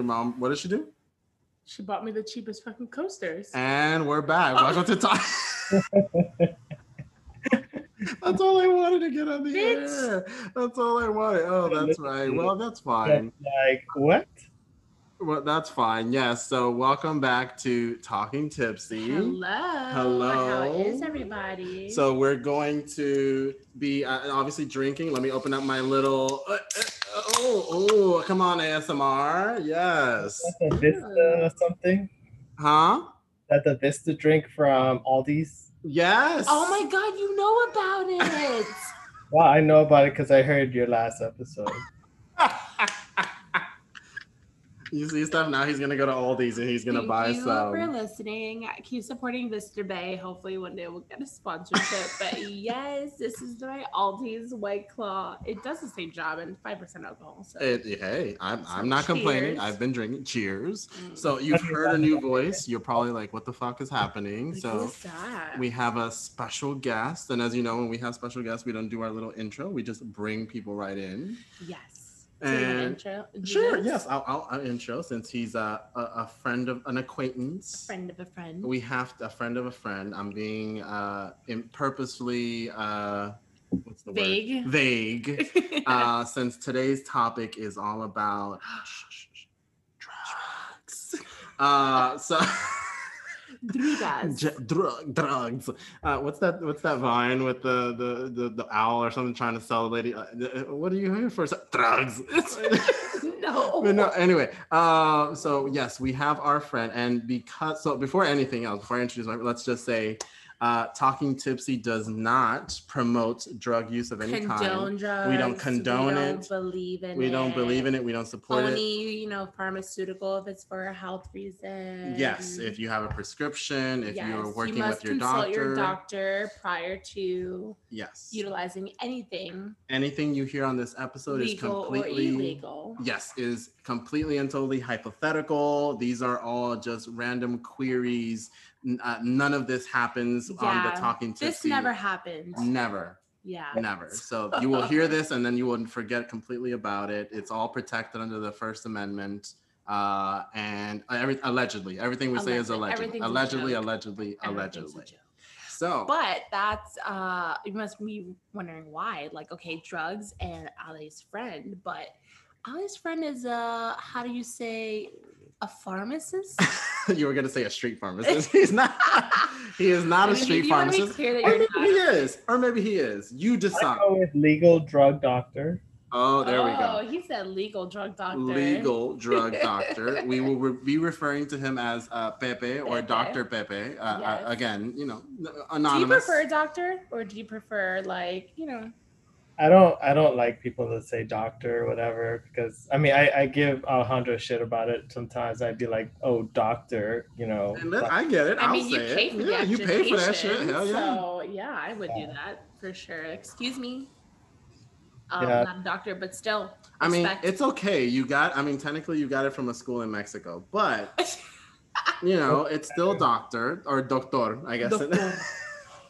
your mom, what did she do? She bought me the cheapest fucking coasters. And we're back. Welcome to talk. That's all I wanted to get on the Bitch. air. That's all I wanted. Oh, that's right. Well, that's fine. like what? Well, that's fine. Yes. So, welcome back to Talking Tipsy. Hello. Hello. How is everybody? So, we're going to be uh, obviously drinking. Let me open up my little. Uh, uh, oh, oh, come on, ASMR. Yes. That's a Vista something? Huh? That's a Vista drink from Aldi's. Yes. oh my god, you know about it. Well, I know about it because I heard your last episode. You see stuff now. He's gonna go to Aldi's and he's gonna Thank buy you for some. listening. Keep supporting Vista Bay. Hopefully one day we'll get a sponsorship. but yes, this is my Aldi's White Claw. It does the same job and five percent alcohol. So It- hey, I'm, So I'm not complaining. I've been drinking. Cheers. Mm. So you've heard a new voice. You're probably like, "What the fuck is happening?" Like, So we have a special guest, and as you know, when we have special guests, we don't do our little intro. We just bring people right in. yes. So you want an And- intro? Sure. Yes, I'll, I'll, I'll intro since he's a, a a friend of an acquaintance. A Friend of a friend. We have a friend of a friend. I'm being uh in purposefully uh what's the Vague. word? Vague. uh, since today's topic is all about drugs. Uh, so Drugas. J- drug, drugs. Uh, what's that? What's that vine with the the the, the owl or something trying to sell the lady? Uh, uh, what are you here for? Drugs. no. But no, anyway, uh, so yes, we have our friend, and because so before anything else, before I introduce my, let's just say, uh, Talking Tipsy does not promote drug use of any kind. drugs. We don't condone we don't it. Believe in We it. don't believe in it. We don't support Only, it. you know, pharmaceutical if it's for a health reason. Yes, if you have a prescription, if Yes, you're working you with your consult doctor, your doctor prior to yes. utilizing anything Anything you hear on this episode is legal or completely illegal. yes is completely and totally hypothetical these are all just random queries uh, none of this happens on Yeah, the talking to. This never happened. never. Yeah. never. So you will hear this and then you will forget completely about it. It's all protected under the first amendment uh and every allegedly. Everything we say is Alleged- allegedly. Allegedly allegedly allegedly. so But that's uh you must be wondering why. Like, okay, drugs and Ali's friend, but Ali's friend is a how do you say a pharmacist? you were gonna say a street pharmacist he's not he is not a I mean, street you wanna be pharmacist clear that Or you're maybe not- he is, or maybe he is. You I decide. go with legal drug doctor. Oh, there we go. Oh, go. he said legal drug doctor. Legal drug doctor. we will re- be referring to him as uh, Pepe or Pepe. Dr. Pepe. Uh, uh, again, you know, n- Do you prefer doctor or do you prefer like you know? I don't I don't like people that say doctor or whatever because I mean I, I give Alejandro shit about it sometimes. I'd be like, oh doctor, you know. And then- I get it. I I'll mean, you pay it. for yeah, you pay for that shit. education, Hell yeah. So yeah, I would do that for sure. Excuse me. Um, Yeah. not a doctor, but still. I mean, it's okay. You got. I mean, technically, you got it from a school in Mexico, but you know, it's still doctor or doctor. I guess. Doctor.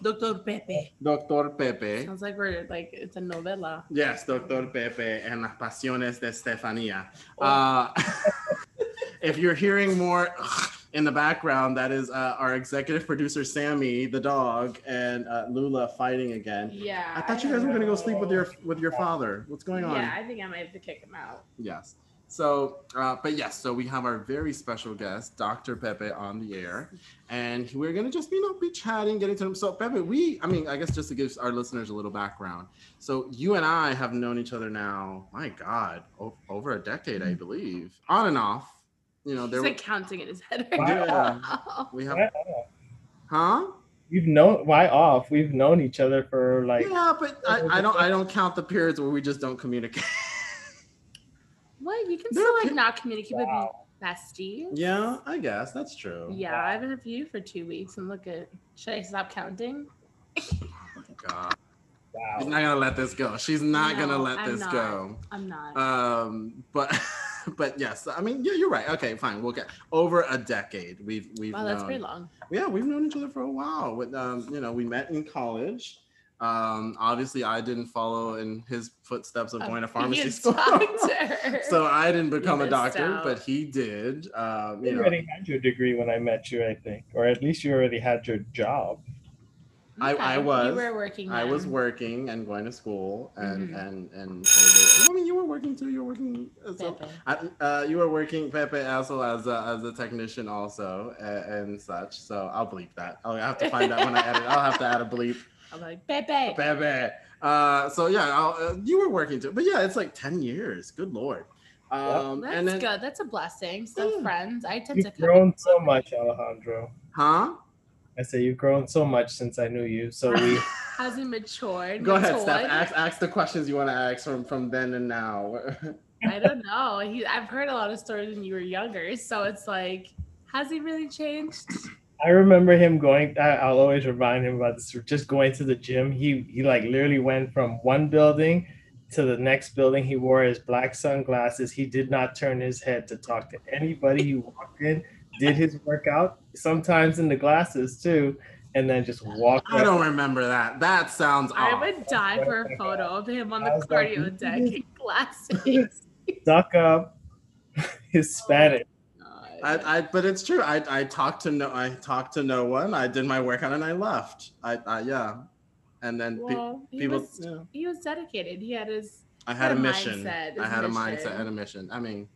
Doctor Pepe. Doctor Pepe. Sounds like we're like it's a novela. Yes, Doctor Pepe and las pasiones de Estefania. Oh. Uh, if you're hearing more in the background, that is uh, our executive producer Sammy, the dog, and uh, Lula fighting again. Yeah. I thought you guys were gonna go sleep with your with your father. What's going on? Yeah, I think I might have to kick him out. Yes. So, uh, but yes, so we have our very special guest, Dr. Pepe, on the air, and we're gonna just you know be chatting, getting to him. So, Pepe, we, I mean, I guess just to give our listeners a little background. So, you and I have known each other now, my God, o- over a decade, I believe, on and off. You know, He's there like counting in his head right Yeah. now. we have, Why huh? We've known why off? We've known each other for like Yeah, but I, I don't, I don't count the periods where we just don't communicate. What? You can There still like not communicate with wow. besties. yeah, I guess that's true. Yeah, I've been with you for two weeks and look at. Should I stop counting? oh my God. She's not gonna let this go. She's not gonna No, let I'm this not. go. I'm not. Um, but but yes, I mean, yeah, you're right. Okay, fine. We'll get over a decade. We've we've wow, that's pretty long. Yeah, we've known each other for a while. With um, you know, we met in college. Um, obviously, I didn't follow in his footsteps of going to pharmacy school. so I didn't become a doctor, out. but he did. Um, you You know, already had your degree when I met you, I think, or at least you already had your job. I- I was- You were working. I was working and going to school, and Mhm. and and I mean, you were working too. You were working. As well. Pepe. I, uh, you were working Pepe also as a, as a technician also and, and such. So I'll bleep that. I'll have to find out when I edit. I'll have to add a bleep. I'm like Pepe. Pepe. Uh, so yeah, I'll, uh, you were working too, but yeah, it's like ten years. Good lord. Um, That's and then, good. That's a blessing. So Yeah. friends, I tend You've to come. grown so much, Alejandro. huh? I say you've grown so much since I knew you. So we Hasn't matured. Go ahead. Steph. Ask, ask the questions you want to ask from from then and now. I don't know. He, I've heard a lot of stories when you were younger, so it's like, has he really changed? I remember him going. I, I'll always remind him about this. Just going to the gym. He he like literally went from one building to the next building. He wore his black sunglasses. He did not turn his head to talk to anybody. He walked in, did his workout, sometimes in the glasses too, and then just walked. I out. don't remember that. That sounds I off. would die for a photo of him on the I was like, cardio deck in glasses. Stuck up, Hispanic. I, I, but it's true. I, I talked to no, I talked to no one. I did my workout and I left. I, I yeah, and then pe- he people. was yeah. he was dedicated. He had his I had a had a mission. mindset, I had a mission. mindset and a mission. I mean,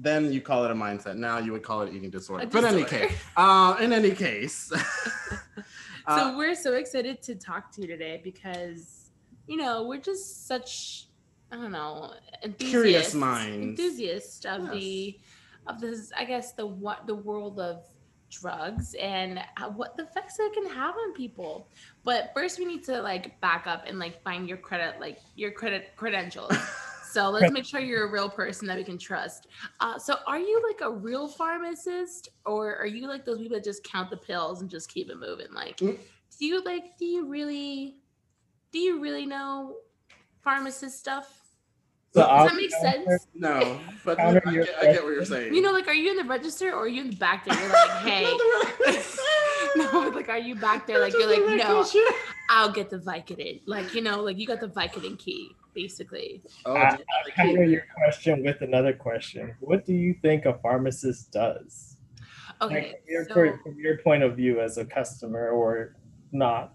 then you call it a mindset. Now you would call it eating disorder. a But in any case, uh, in any case, uh, so we're so excited to talk to you today because you know we're just such I don't know enthusiasts, Curious minds. enthusiasts of Yes. the of this I guess the what the world of drugs and what the effects it can have on people. But first we need to like back up and like find your credit like your credit credentials. So let's make sure you're a real person that we can trust. Uh, so are you like a real pharmacist or are you like those people that just count the pills and just keep it moving? Like, Mm. do you like, do you really, do you really know pharmacist stuff? So Does that make counter- sense? no, but I, Counter get, I get what you're saying. You know, like, are you in the register or are you in the back there? You're like, hey, no, like, are you back there? Like, you're like, no, I'll get the Vicodin. Like, you know, like you got the Vicodin key, basically. Oh, I- dude, I'll counter your question with another question. What do you think a pharmacist does? Like, Okay, from, your, so, from your point of view as a customer or not.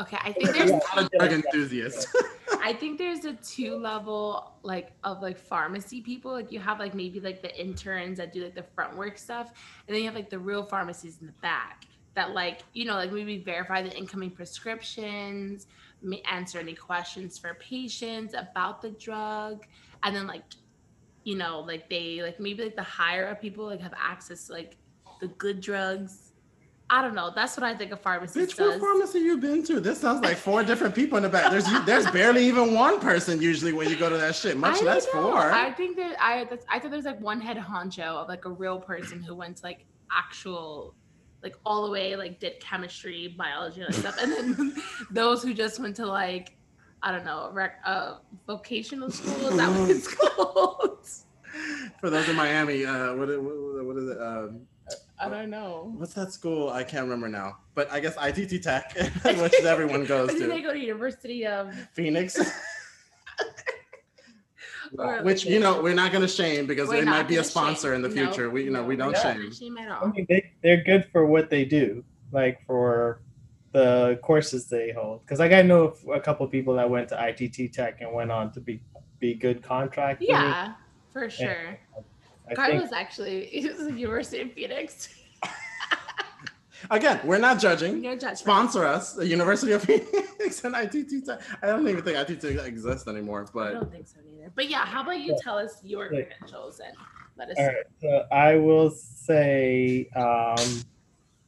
okay, I think there's I'm not a drug enthusiast. I think there's a two level like of like pharmacy people. Like you have like maybe like the interns that do like the front work stuff, and then you have like the real pharmacies in the back that like you know like maybe verify the incoming prescriptions, answer any questions for patients about the drug, and then like you know like they like maybe like the higher up people like have access to like the good drugs. I don't know. That's what I think a pharmacist Bitch, what pharmacy you been to? This sounds like four different people in the back. There's there's barely even one person usually when you go to that shit, much I less know. four. I think that I that's, I thought there's like one head honcho of like a real person who went to like actual like all the way like did chemistry, biology, and stuff, and then those who just went to like I don't know, rec- uh, vocational school. Is that what it's called? For those in Miami, uh, what, what, what is it? Um, I don't know. what's that school? I can't remember now. But I guess ITT Tech, which everyone goes I think they go to University of Phoenix. Or- which you know we're not gonna shame because We're it might be a sponsor shame. in the No, future. we you know no, we don't we're shame. gonna shame at I all. mean, they, they're good for what they do, like for the courses they hold. Because like I know a couple people that went to ITT Tech and went on to be be good contractors. Yeah, for sure. I Carlos think actually is at the University of Phoenix. Again, we're not judging. No judgment. Sponsor us, the University of Phoenix and ITT Tech. I don't even think ITT Tech exists anymore, But I don't think so neither. But yeah, how about you tell us your credentials and let us All right, so I will say um,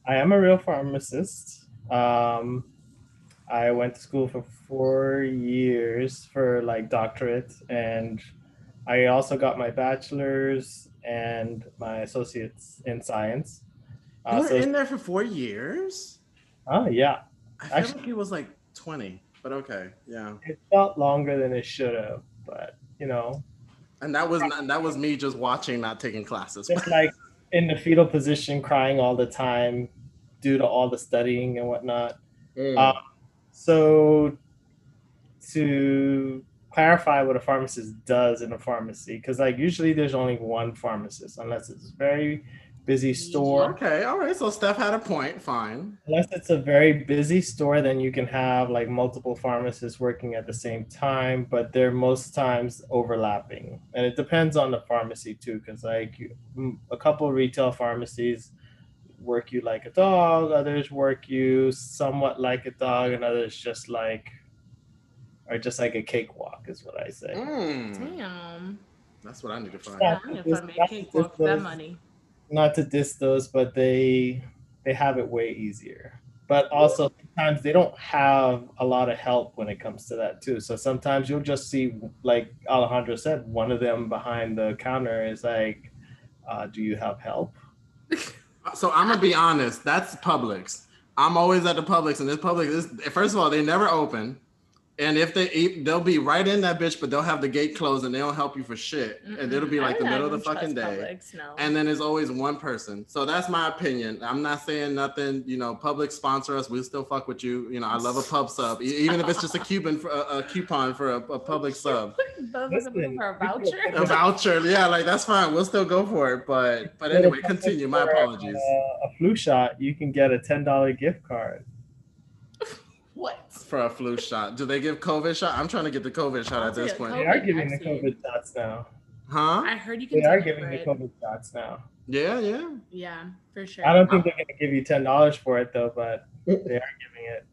I am a real pharmacist. Um, I went to school for four years for like doctorate, and I also got my bachelor's and my associates in science. you Uh, were so, in there for four years. oh yeah, I feel Actually- like he was like twenty, but okay, yeah. it felt longer than it should have, but you know, And that was not, that was me just watching, not taking classes. just like in the fetal position, crying all the time due to all the studying and whatnot. Mm. Uh, So, to clarify what a pharmacist does in a pharmacy, because like usually there's only one pharmacist, unless it's a very busy store. Okay, all right. So Steph had a point. Fine. Unless it's a very busy store, then you can have like multiple pharmacists working at the same time, but they're most times overlapping. And it depends on the pharmacy too, because like you- a couple retail pharmacies work you like a dog, others work you somewhat like a dog, and others just like are just like a cakewalk, is what I say. Mm, Damn. that's what I need to find. Yeah. I'm gonna find me a cakewalk for that money. not to diss those, but they they have it way easier. But also sometimes they don't have a lot of help when it comes to that too. So sometimes you'll just see, like Alejandro said, one of them behind the counter is like, uh, "Do you have help?" So I'm gonna be honest. That's Publix. I'm always at the Publix, and this Publix is first of all they never open, and if they eat, they'll be right in that bitch, but they'll have the gate closed and they don't help you for shit, and it'll be like the middle of the fucking day. Publix, no. And then there's always one person. So that's my opinion. I'm not saying nothing. You know, Publix sponsor us. We'll still fuck with you. You know, I love a pub sub, even if it's just a Cuban for a, a coupon for a, a Publix sub, Listen, for a voucher. a voucher. Yeah, like that's fine. We'll still go for it. But but anyway, continue. My apologies. Uh, a flu shot, you can get a ten dollar gift card. What? For a flu shot. Do they give COVID shot? I'm trying to get the COVID shot I'll at this point. They are giving the. COVID shots now. Huh? I heard you can. They are giving the. COVID shots now. Yeah, yeah. Yeah, for sure. I don't think they're gonna give you ten dollars for it though, but they are giving it.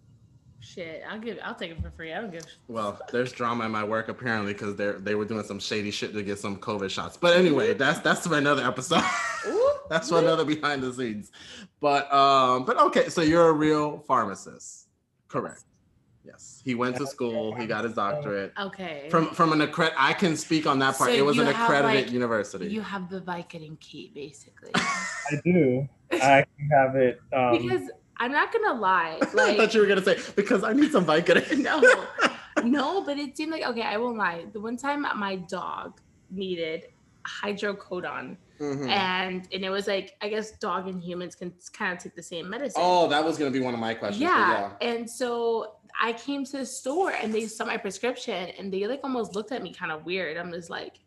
Shit, I'll give. I'll take it for free. I don't give. Well, there's drama in my work apparently because they're they were doing some shady shit to get some COVID shots. But anyway, that's that's for another episode. Ooh, that's for another behind the scenes. But um, but okay, so you're a real pharmacist, correct? Yes, he went to school. He got his doctorate Okay. from from an accredit. I can speak on that part. So it was an accredited like, university. you have the Vicodin key, basically. I do. I can have it. Um, because I'm not gonna lie, I thought you were gonna say because I need some Vicodin. no, no, but it seemed like okay. I won't lie. The one time my dog needed hydrocodone, Mhm. and and it was like I guess dog and humans can kind of take the same medicine. Oh, that was gonna be one of my questions. but yeah. And so I came to the store and they saw my prescription and they like almost looked at me kind of weird. I'm just like,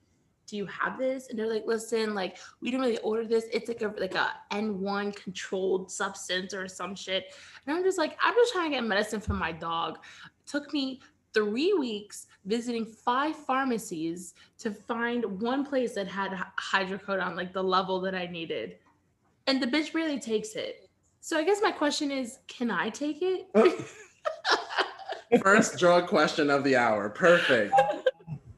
do you have this? And they're like, listen, like we didn't really order this. It's like a like a N1 controlled substance or some shit. And I'm just like, I'm just trying to get medicine for my dog. It took me three weeks visiting five pharmacies to find one place that had hydrocodone, like the level that I needed. And the bitch really takes it. So I guess my question is, can I take it? Oh. First drug question of the hour. Perfect.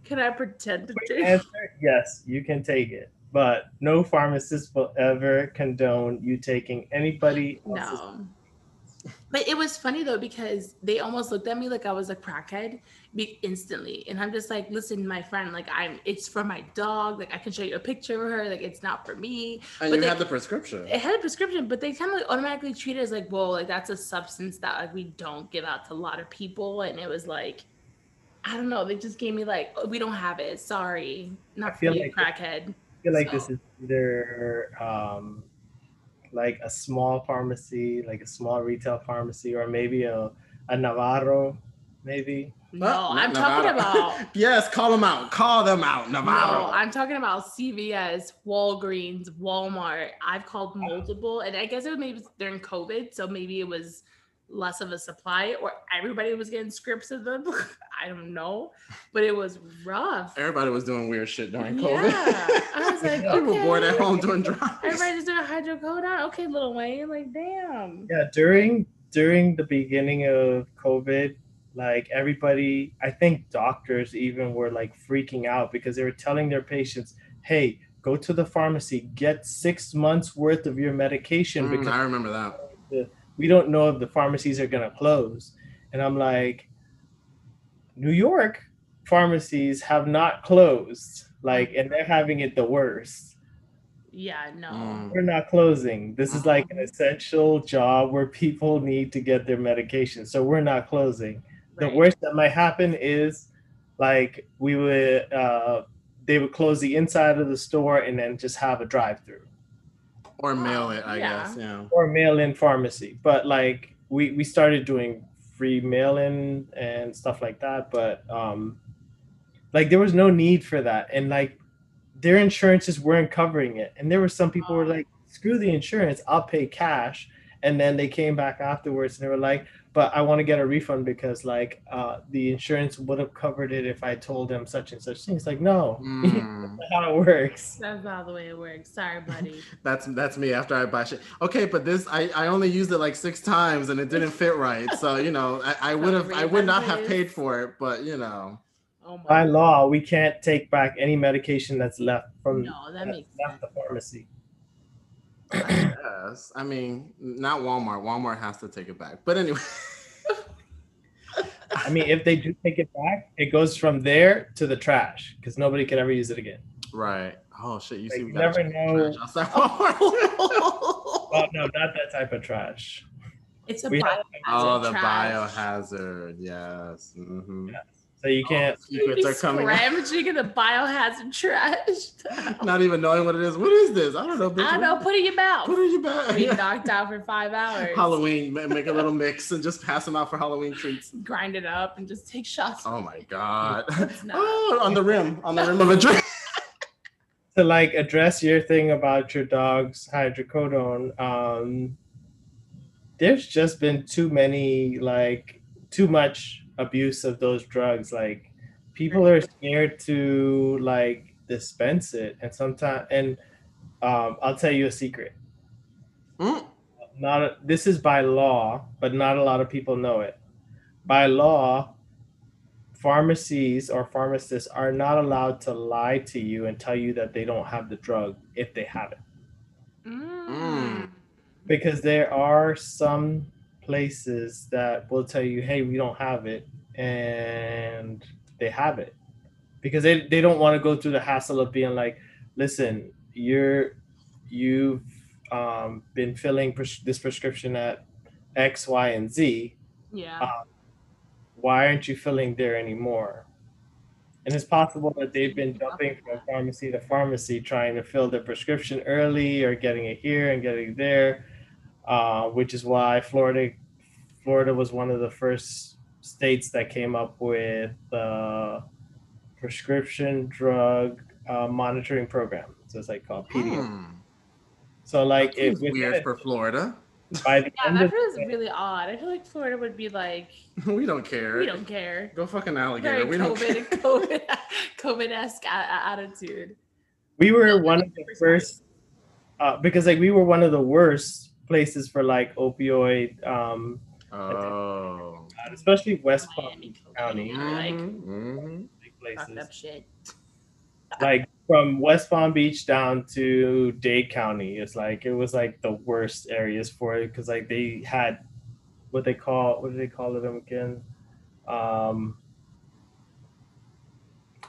Can I pretend to take it? answer: Yes, you can take it, but no pharmacist will ever condone you taking anybody else's. No. But it was funny though because they almost looked at me like I was a crackhead be- instantly, and I'm just like, "Listen, my friend, like I'm. It's for my dog. Like I can show you a picture of her. Like it's not for me. And But you they- had the prescription. It had a prescription, but they kind of like automatically treat it as like, whoa, like that's a substance that like we don't give out to a lot of people, and it was like, I don't know. They just gave me like, oh, we don't have it. Sorry, not for feel you, like- crackhead. I feel like this is either um, like a small pharmacy, like a small retail pharmacy, or maybe a, a Navarro, maybe. No, I'm Navarro. talking about. yes, call them out. Call them out, Navarro. No, I'm talking about CVS, Walgreens, Walmart. I've called multiple, and I guess it was maybe during COVID, so maybe it was less of a supply, or everybody was getting scripts of them. I don't know, but it was rough. Everybody was doing weird shit during Yeah, COVID. I was like, People were bored at home doing drugs. Everybody's doing hydrocodone. Okay, Lil Wayne, like damn. Yeah, during during the beginning of COVID, like everybody, I think doctors even were like freaking out because they were telling their patients, "Hey, go to the pharmacy, get six months worth of your medication Mm, because I remember that. We don't know if the pharmacies are going to close." And I'm like, New York pharmacies have not closed, like, and they're having it the worst. Yeah, no. Mm. We're not closing. This is like an essential job where people need to get their medication. So we're not closing. The worst that might happen is like we would uh they would close the inside of the store and then just have a drive through Or mail it, I Yeah. guess. Yeah. or mail in pharmacy. But like we we started doing free mail-in and stuff like that. But um, like there was no need for that, and like their insurances weren't covering it, and there were some people who were like, "Screw the insurance, I'll pay cash." And then they came back afterwards and they were like, "But I want to get a refund because like uh, the insurance would have covered it if I told them such and such things." Like, no, Mm. that's not how it works. That's not the way it works. Sorry, buddy. That's that's me after I buy shit. Okay, but this I, I only used it like six times and it didn't fit right. So you know I, I would have I would not have paid for it, but you know Oh By law, we can't take back any medication that's left from No, that makes left sense. the pharmacy. Yes. I mean not Walmart. Walmart has to take it back. But anyway. I mean, if they do take it back, it goes from there to the trash because nobody can ever use it again. right. Oh shit! You Like, see, we you never check the know- trash outside Oh no, not that type of trash. It's a We have- oh, the trash. biohazard. Yes. hmm So you can't. You'd be Secrets are coming. out. scramaging in the biohazard trash. Not even knowing what it is. What is this? I don't know. Bitch. I don't know. Put it in your mouth. Put it in your Be bag. knocked out for five hours. Halloween. Make a little mix and just pass them out for Halloween treats. Grind it up and just take shots. Oh my god. Oh, on the rim, on the rim of a drink. to like address your thing about your dog's hydrocodone um there's just been too many like too much abuse of those drugs like people are scared to like dispense it and sometimes and um i'll tell you a secret Mm. not this is by law but not a lot of people know it by law pharmacies or pharmacists are not allowed to lie to you and tell you that they don't have the drug if they have it Mm. because there are some places that will tell you hey we don't have it and they have it because they, they don't want to go through the hassle of being like listen you're you've um, been filling pres- this prescription at x y and z Yeah. Uh, why aren't you filling there anymore? And it's possible that they've been jumping from pharmacy to pharmacy trying to fill their prescription early or getting it here and getting it there, uh, which is why Florida, Florida was one of the first states that came up with the prescription drug uh, monitoring program. So it's like called PDM. Hmm. So like That seems if weird for Florida. by the Yeah, end that of feels really odd. I feel like Florida would be like, we don't care. we don't care. Go fucking alligator. Very we don't COVID, care. COVID, COVID esque attitude. we were Build one of the first uh, because like we were one of the worst places for like opioid um Oh. especially west Palm Miami, County. County, like Mhm. Beach fucked up places shit. like from west palm beach down to dade county it's like it was like the worst areas for it because like they had what they call what do they call them again um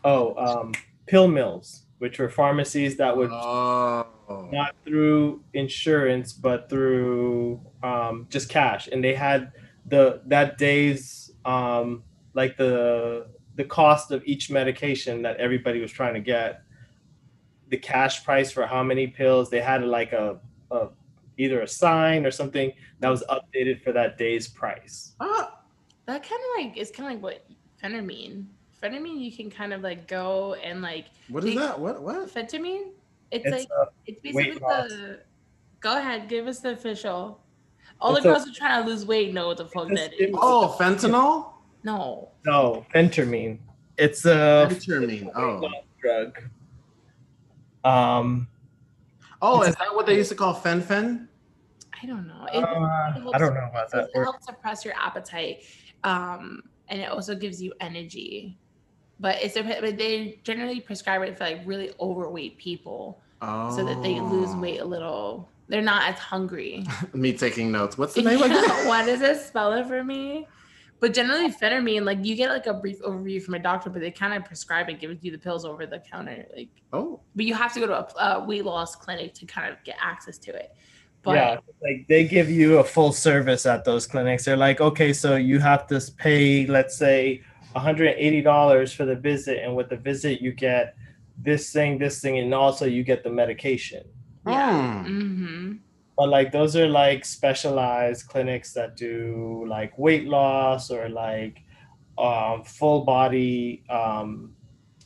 oh um pill mills which were pharmacies that would Oh. Not through insurance but through um, just cash and they had the that day's um, like the the cost of each medication that everybody was trying to get the cash price for how many pills they had like a, a either a sign or something that was updated for that day's price Ah. That kind of like is kind of like what phentermine. Phentermine, you can kind of like go and like What is that? What? What? phentermine. It's, it's like it's basically the. Go ahead, give us the official. All It's the girls who are trying to lose weight know what the fuck that is. Oh, fentanyl. No, no phentermine it's a Phentermine. Oh. drug um Oh, is that what they used to call fen-phen? I don't know. uh, It, i don't know about that it helps suppress your appetite, um, and it also gives you energy. But it's a, but they generally prescribe it for like really overweight people, Oh. so that they lose oh. weight a little. They're not as hungry. Me taking notes. What's the name again? Why does it spell it for me? But generally, phentermine, like you get like a brief overview from a doctor, but they kind of prescribe and give you the pills over the counter. Like, Oh. but you have to go to a, a uh, weight loss clinic to kind of get access to it. But yeah, like they give you a full service at those clinics. They're like, okay, so you have to pay, let's say, $180 for the visit, and with the visit you get this thing, this thing, and also you get the medication. yeah. Hmm. hmm but like those are like specialized clinics that do like weight loss or like um, full body um,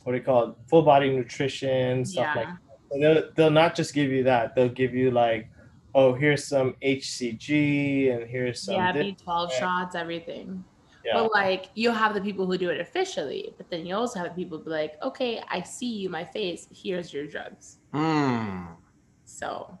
what do you call it full body nutrition stuff like Yeah. so they'll, they'll not just give you that they'll give you like oh here's some hcg and here's some yeah. B12 shots, everything. Yeah. But like you'll have the people who do it officially, but then you also have people be like, okay, I see you, my face. Here's your drugs. Hmm. So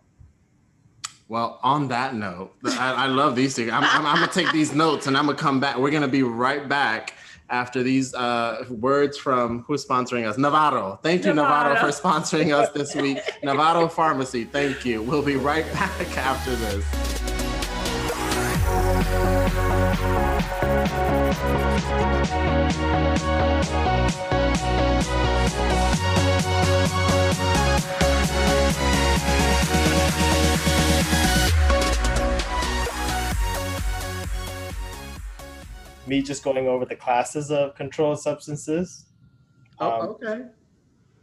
Well, on that note, I, I love these things. I'm, I'm, I'm gonna take these notes and I'm gonna come back. We're gonna be right back after these uh, words from who's sponsoring us, Navarro. Thank you, Navarro, Navarro. for sponsoring us this week. Navarro Pharmacy. Thank you. We'll be right back after this. Me just going over the classes of controlled substances Oh, Um, okay.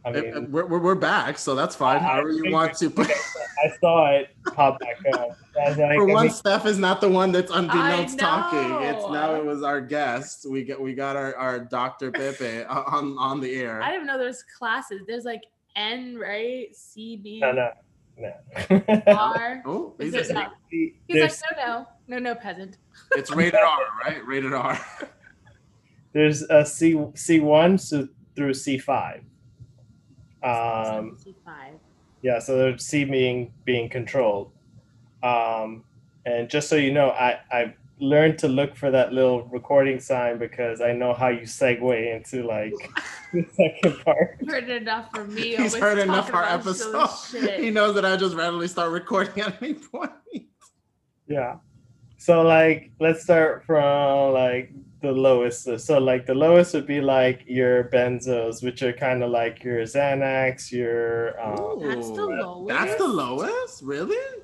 i mean We're, we're, back, so that's fine. However you want to. i saw it pop back up like, For I one, mean, Steph is not the one that's unbeknownst I talking. It's now it was our guest. We got we got our, our Dr. Pepe on on the air. I didn't know there's classes. There's like N, right? C B no no no R. Oh, Is these it are- no? He's like, no, no, no, no, peasant. it's rated R, right? Rated R. there's a c c1 so through c5 um C five. Yeah, so there's C being being controlled. Um, and just so you know, I I learned to look for that little recording sign because I know how you segue into like the second part. Heard enough from me. He's heard enough talking our about episode. He knows that I just randomly start recording at any point. Yeah. So like, let's start from like the lowest. So like the lowest would be like your benzos, which are kind of like your Xanax, your um, That's the lowest. That's the lowest? Really?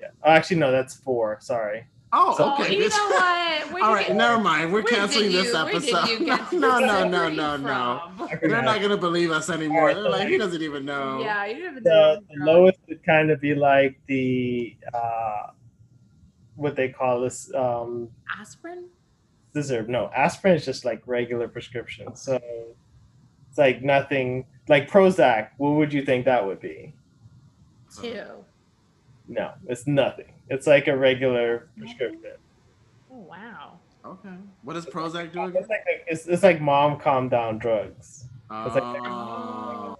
Yeah. Oh, actually, no, that's four. Sorry. Oh, So- okay. you This- know what? Where All you- never mind. We're canceling this you- where did episode. No, no, no, no, no, no. from? I They're not gonna believe us anymore. Alright, They're like, like- he doesn't even know. Yeah, you didn't even know. the lowest would kind of be like the uh what they call this um aspirin. scissor no aspirin is just like regular prescription so it's like nothing like prozac what would you think that would be Two. No it's nothing it's like a regular prescription Oh wow. Okay. What does Prozac do it's like it's, it's like mom calm down drugs It's like- Oh.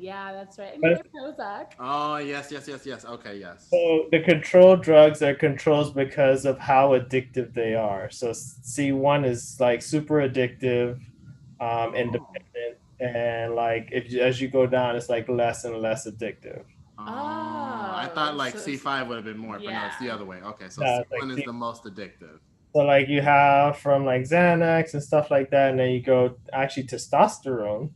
Yeah, that's right. I Prozac. Oh yes, yes, yes, yes. Okay, yes. So the controlled drugs are controls because of how addictive they are. So C1 is like super addictive, um, independent, and like if as you go down, it's like less and less addictive. Oh, I thought like so- C five would have been more, but no, it's the other way. Okay, so Yeah, C it's like one is C- the most addictive. So like you have from like Xanax and stuff like that, and then you go actually testosterone.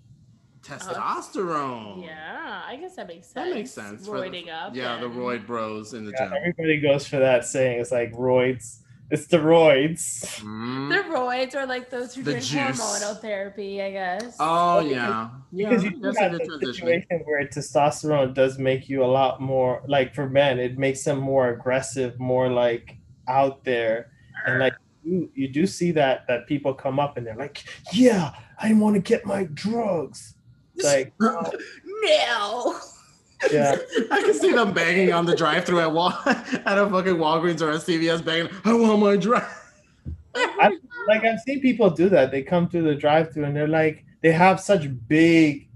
Testosterone. Yeah, I guess that makes sense. That makes sense. for the- Roiding up. Yeah, the and- roid bros in the Yeah, gym. everybody goes for that saying. It's like roids. It's the roids. Mm. The roids are like those who The drink juice. hormonal therapy, I guess. Oh Because- yeah, yeah. Because you do that's have in the the situation where testosterone does make you a lot more like for men, it makes them more aggressive, more like out there, and like you, you do see that that people come up and they're like, "Yeah, I want to get my drugs." It's like, No. Yeah, I can see them banging on the drive-through at Wal at a fucking Walgreens or a CVS, banging. I want my drive. I, like I've seen people do that. They come through the drive-through and they're like, they have such big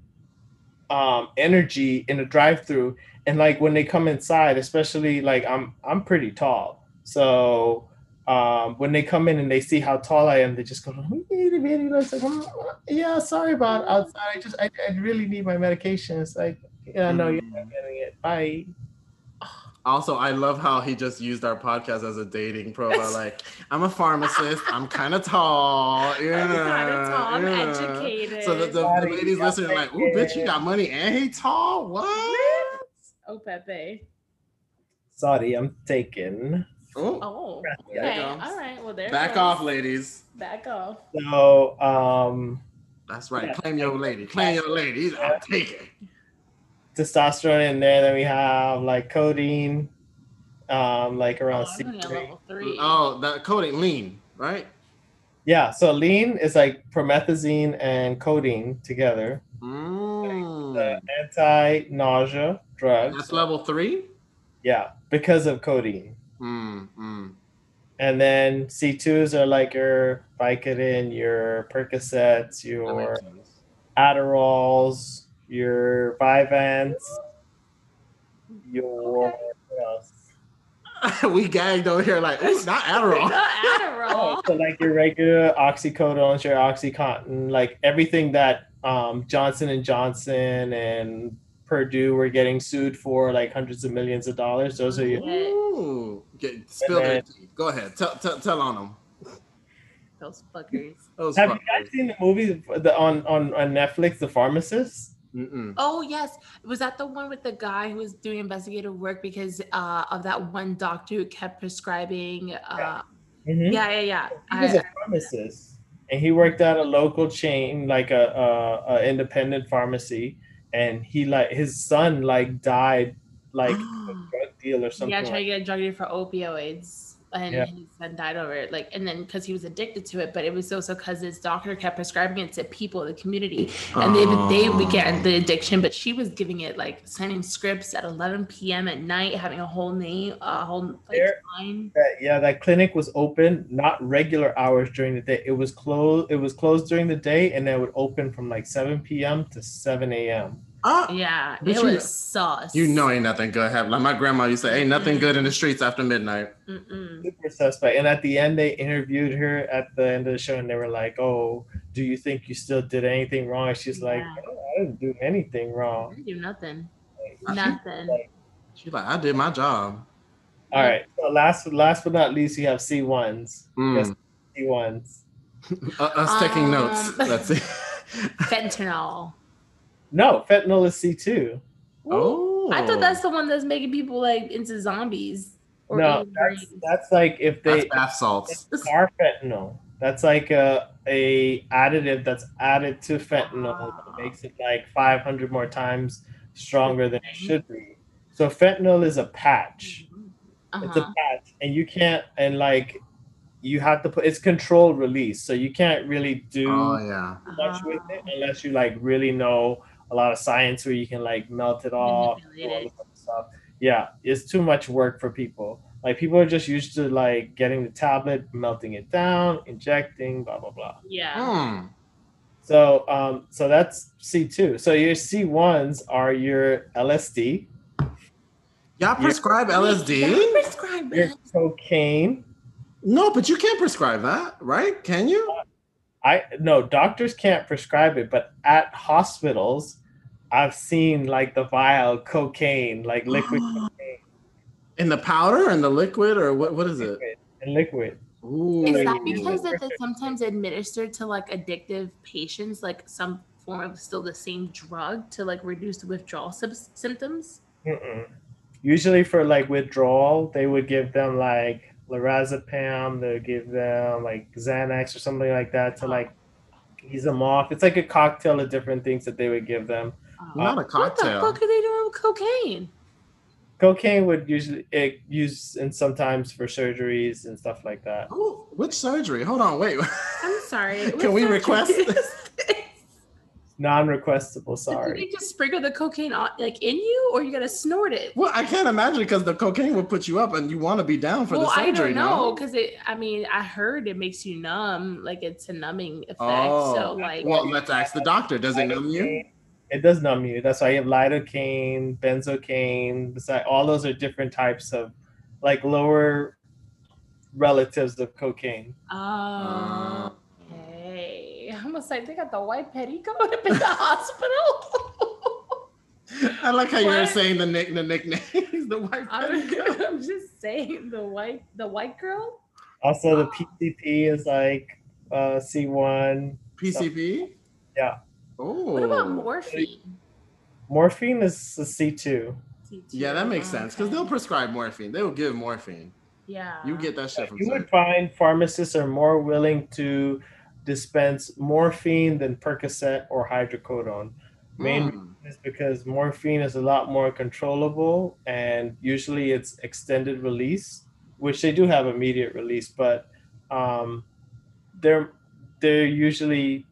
um energy in the drive-through, and like when they come inside, especially like I'm I'm pretty tall, so um when they come in and they see how tall I am, they just go, "Itty bitty." It's like, "Mm, yeah, sorry about outside. I just I, I really need my medication. It's like, yeah, no, you're not getting it. Bye. Also, I love how he just used our podcast as a dating profile. Like, I'm a pharmacist. I'm kind of tall. Yeah, I'm kinda tall, I'm yeah. educated. So the, the, the ladies yeah, listening are like, "Ooh, bitch, you got money and he tall. What? Oh, Pepe. Sorry, I'm taken. Oh, Oh. Okay. All right. Well, there. back goes. off, ladies. Back off. So um That's right. Yeah. Claim your lady. Claim your lady. I'll take it. Testosterone in there. Then we have like codeine, um, like Oh, around I'm only at C3. level three. Oh, that codeine lean, right? Yeah, so lean is like promethazine and codeine together. Mm. The anti-nausea drug. That's level three. Yeah, because of codeine. Mm, mm. And then C2s are like your Vicodin, your Percocets, your. Adderalls, your Vyvanse, your what else? we gagged over here like, ooh, not Adderall. Not Oh, Adderall. so like your regular oxycodones, your oxycontin, like everything that um, Johnson and Johnson and Purdue were getting sued for, like hundreds of millions of dollars. Those are your Ooh. Get, spill their tea. Go ahead. Tell, tell, tell on them. Those fuckers. Those Have you guys seen the movie the, on, on on Netflix, The Pharmacist? Mm-mm. Oh yes, was that the one with the guy who was doing investigative work because uh, of that one doctor who kept prescribing? Uh, Mhm. yeah, yeah, yeah. He was I- a pharmacist, and he worked at a local chain, like a, a, a independent pharmacy. And he like his son like died like a drug deal or something. yeah, like to get a drug deal for opioids, and Yeah. his son died over it. Like, and then because he was addicted to it, but it was also because his doctor kept prescribing it to people in the community, and they would they get oh. the addiction, but she was giving it like signing scripts at 11 p.m. at night, having a whole name, a whole like There- line. that yeah that clinic was open not regular hours during the day it was closed it was closed during the day and then it would open from like 7 p.m to 7 a.m Ah, Yeah, But it you- was sauce. you know, ain't nothing good happen. Like my grandma used to say, ain't nothing good in the streets after midnight. Mm-mm. super suspect and at the end they interviewed her at the end of the show and they were like oh do you think you still did anything wrong and she's like Yeah. "No, i didn't do anything I wrong didn't do nothing. I- Nothing. She's like, I did my job. all right so last last but not least you have c1s Mm. Yes. c1s Uh, us taking notes. Um, Let's see. Fentanyl. No fentanyl is c2 oh, I thought that's the one that's making people like into zombies. or no that's that's like if that's they bath salts. It's fentanyl. That's like a a additive that's added to fentanyl that ah. makes it like 500 more times stronger than it should be. So fentanyl is a patch. Mm-hmm. It's a Uh-huh. patch, and you can't and like you have to put it's controlled release, so you can't really do Oh yeah. Uh-huh. much with it unless you like really know a lot of science where you can like melt it off. all it. this stuff. Yeah, it's too much work for people. Like people are just used to like getting the tablet, melting it down, injecting, blah blah blah. Yeah. Hmm. So um so that's C2. So your C1s are your LSD, Y'all prescribe LSD? Prescribe your it. cocaine. No, but you can't prescribe that, right? Can you? I no doctors can't prescribe it, but at hospitals I've seen like the vial cocaine, like liquid cocaine In the powder and the liquid, or what? What is it? liquid, and liquid. Ooh. Is that because that they sometimes administer to like addictive patients like some form of still the same drug to like reduce the withdrawal sym- symptoms? Mm-mm. Usually for like withdrawal, they would give them like lorazepam. They would give them like Xanax or something like that to like ease them off. It's like a cocktail of different things that they would give them. Not a cocktail. What the fuck are they doing with cocaine? Cocaine would usually it used and sometimes for surgeries and stuff like that. Ooh, which surgery? Hold on, wait. I'm sorry. Can we request this? Non-requestable. Did Sorry. they just sprinkle the cocaine on, like in you, or you gotta snort it? well, I can't imagine because the cocaine will put you up, and you want to be down for well, the surgery. I don't know no? because it. I mean, I heard it makes you numb, like it's a numbing effect. Oh, so like, well, let's ask the doctor. Does it numb you? It does numb you. That's why you have lidocaine, benzocaine. Beside all those are different types of like lower relatives of cocaine. Uh, oh, okay. I almost like they got the white petticoat up in the hospital. I like how you're saying the nick the nicknames, the white. I'm, petticoat. I'm just saying the white the white girl. Also, the PCP is like uh, C1. PCP. Yeah. Oh. What about morphine? Morphine is a C2. C2. Yeah, that makes Oh, sense because okay. they'll prescribe morphine. They will give morphine. Yeah. You get that shit from. You would find pharmacists are more willing to dispense morphine than Percocet or hydrocodone. Main Mm. is because morphine is a lot more controllable and usually it's extended release which they do have immediate release but um, they're they're usually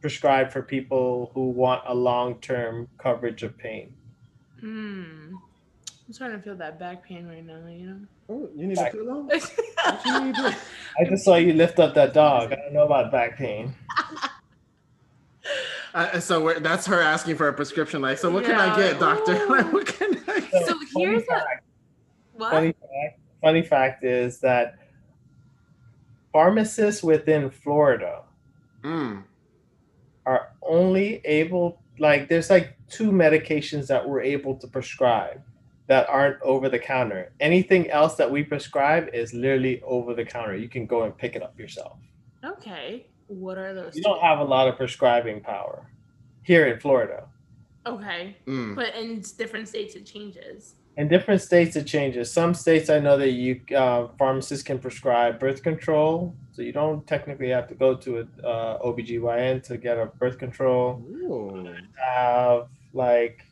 prescribed for people who want a long-term coverage of pain Hmm. I'm starting to feel that back pain right now, you know? Oh, you need a pillow? What you need? i just saw you lift up that dog i don't know about back pain Uh, so we're, that's her asking for a prescription. Like, so what can I get, doctor? Like, what can I? Get? So here's funny a fact, what? funny fact, funny fact is that pharmacists within florida Mm. are only able like there's like two medications that we're able to prescribe that aren't over the counter. Anything else that we prescribe is literally over the counter. You can go and pick it up yourself. Okay. What are those? We don't have a lot of prescribing power here in Florida. Okay. Mm. But in different states it changes. In different states, it changes. Some states I know that you uh, pharmacists can prescribe birth control, so you don't technically have to go to a uh, OBGYN to get a birth control. Ooh. have like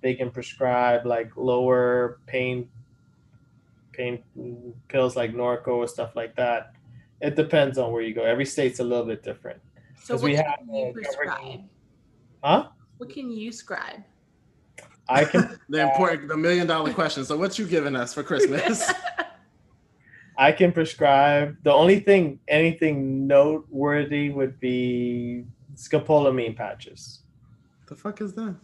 they can prescribe like lower pain pain pills like Norco or stuff like that. It depends on where you go. Every state's a little bit different. So what we can have, you uh, prescribe? Huh? What can you scribe? I can The important, the million dollar question. So, what you giving us for Christmas? I can prescribe. The only thing anything noteworthy would be scopolamine patches. the fuck is that?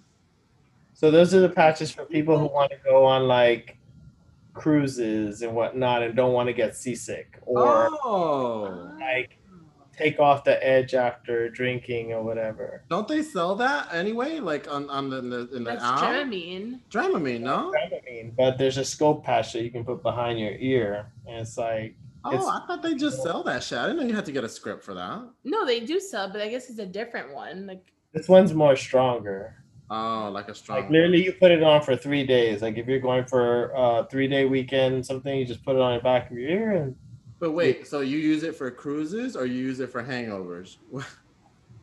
So those are the patches for people who want to go on like cruises and whatnot and don't want to get seasick or Oh, like take off the edge after drinking or whatever. don't they sell that anyway? Like on on the in the, in the That's app? Dramamine. Dramamine, no? Dramamine, but there's a scope patch that you can put behind your ear, and it's like Oh, It's- I thought they just sell that shit. I didn't know you had to get a script for that. No, they do sell, but I guess it's a different one. Like this one's more stronger. Oh, like a strong. Like literally, you put it on for three days. Like if you're going for uh, a three day weekend, something, you just put it on the back of your ear, and But wait, so you use it for cruises or you use it for hangovers?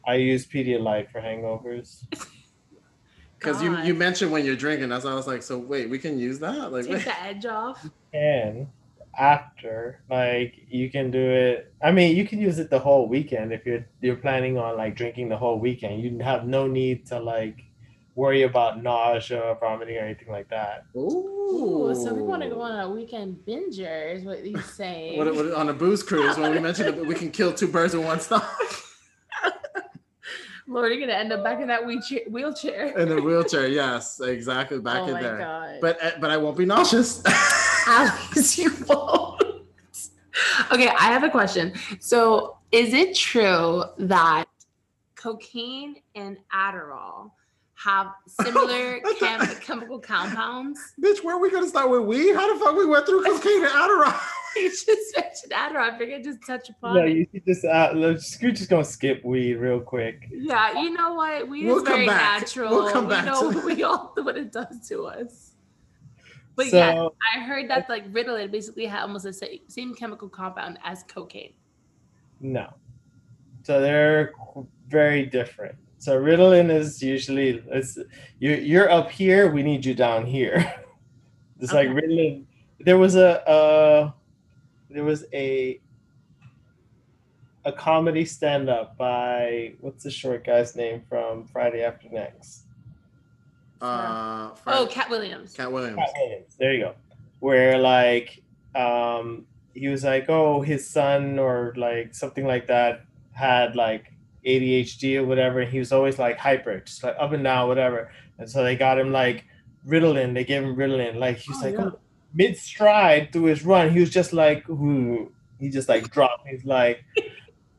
I use Pedialyte for hangovers. Because you, you mentioned when you're drinking, that's why I was like, so wait, we can use that? Like, take wait. the edge off. And after, like you can do it. I mean, you can use it the whole weekend if you're you're planning on like drinking the whole weekend. You have no need to like worry about nausea, vomiting, or anything like that. Ooh. Ooh, so we want to go on a weekend binger, is what he's saying. What, what, on a booze cruise, when we mentioned that we can kill two birds with one stone Lord, you're gonna end up back in that wheelchair. wheelchair. in the wheelchair. Yes, exactly. Back oh in my there. god! But uh, but I won't be nauseous. at least you won't. Okay, I have a question. So, is it true that cocaine and Adderall have similar chem- chemical compounds? Bitch, where are we gonna start with weed? How the fuck we went through cocaine and Adderall? You just mentioned Adderall. I figured I'd just touch upon No, it. you should just uh, let's, we're just gonna skip weed real quick. Yeah, you know what? Weed We'll is come very back. natural. We'll come we back know to it. we all know what it does to us. But so yeah, I heard that like Ritalin basically had almost the same, same chemical compound as cocaine. no, so they're very different. So Ritalin is usually it's you you're up here, we need you down here. It's like Okay. Ritalin. There was a uh, there was a a comedy stand up by what's the short guy's name from Friday After Next? Uh, Oh, Katt Williams. Katt Williams. Pat Williams. There you go. Where like um he was like, oh, his son or like something like that had like ADHD or whatever. And he was always like hyper, just like up and down, whatever. And so they got him like Ritalin. They gave him Ritalin. Like he's Oh, like yeah. mid stride through his run, he was just like, ooh. he just like dropped. He's like,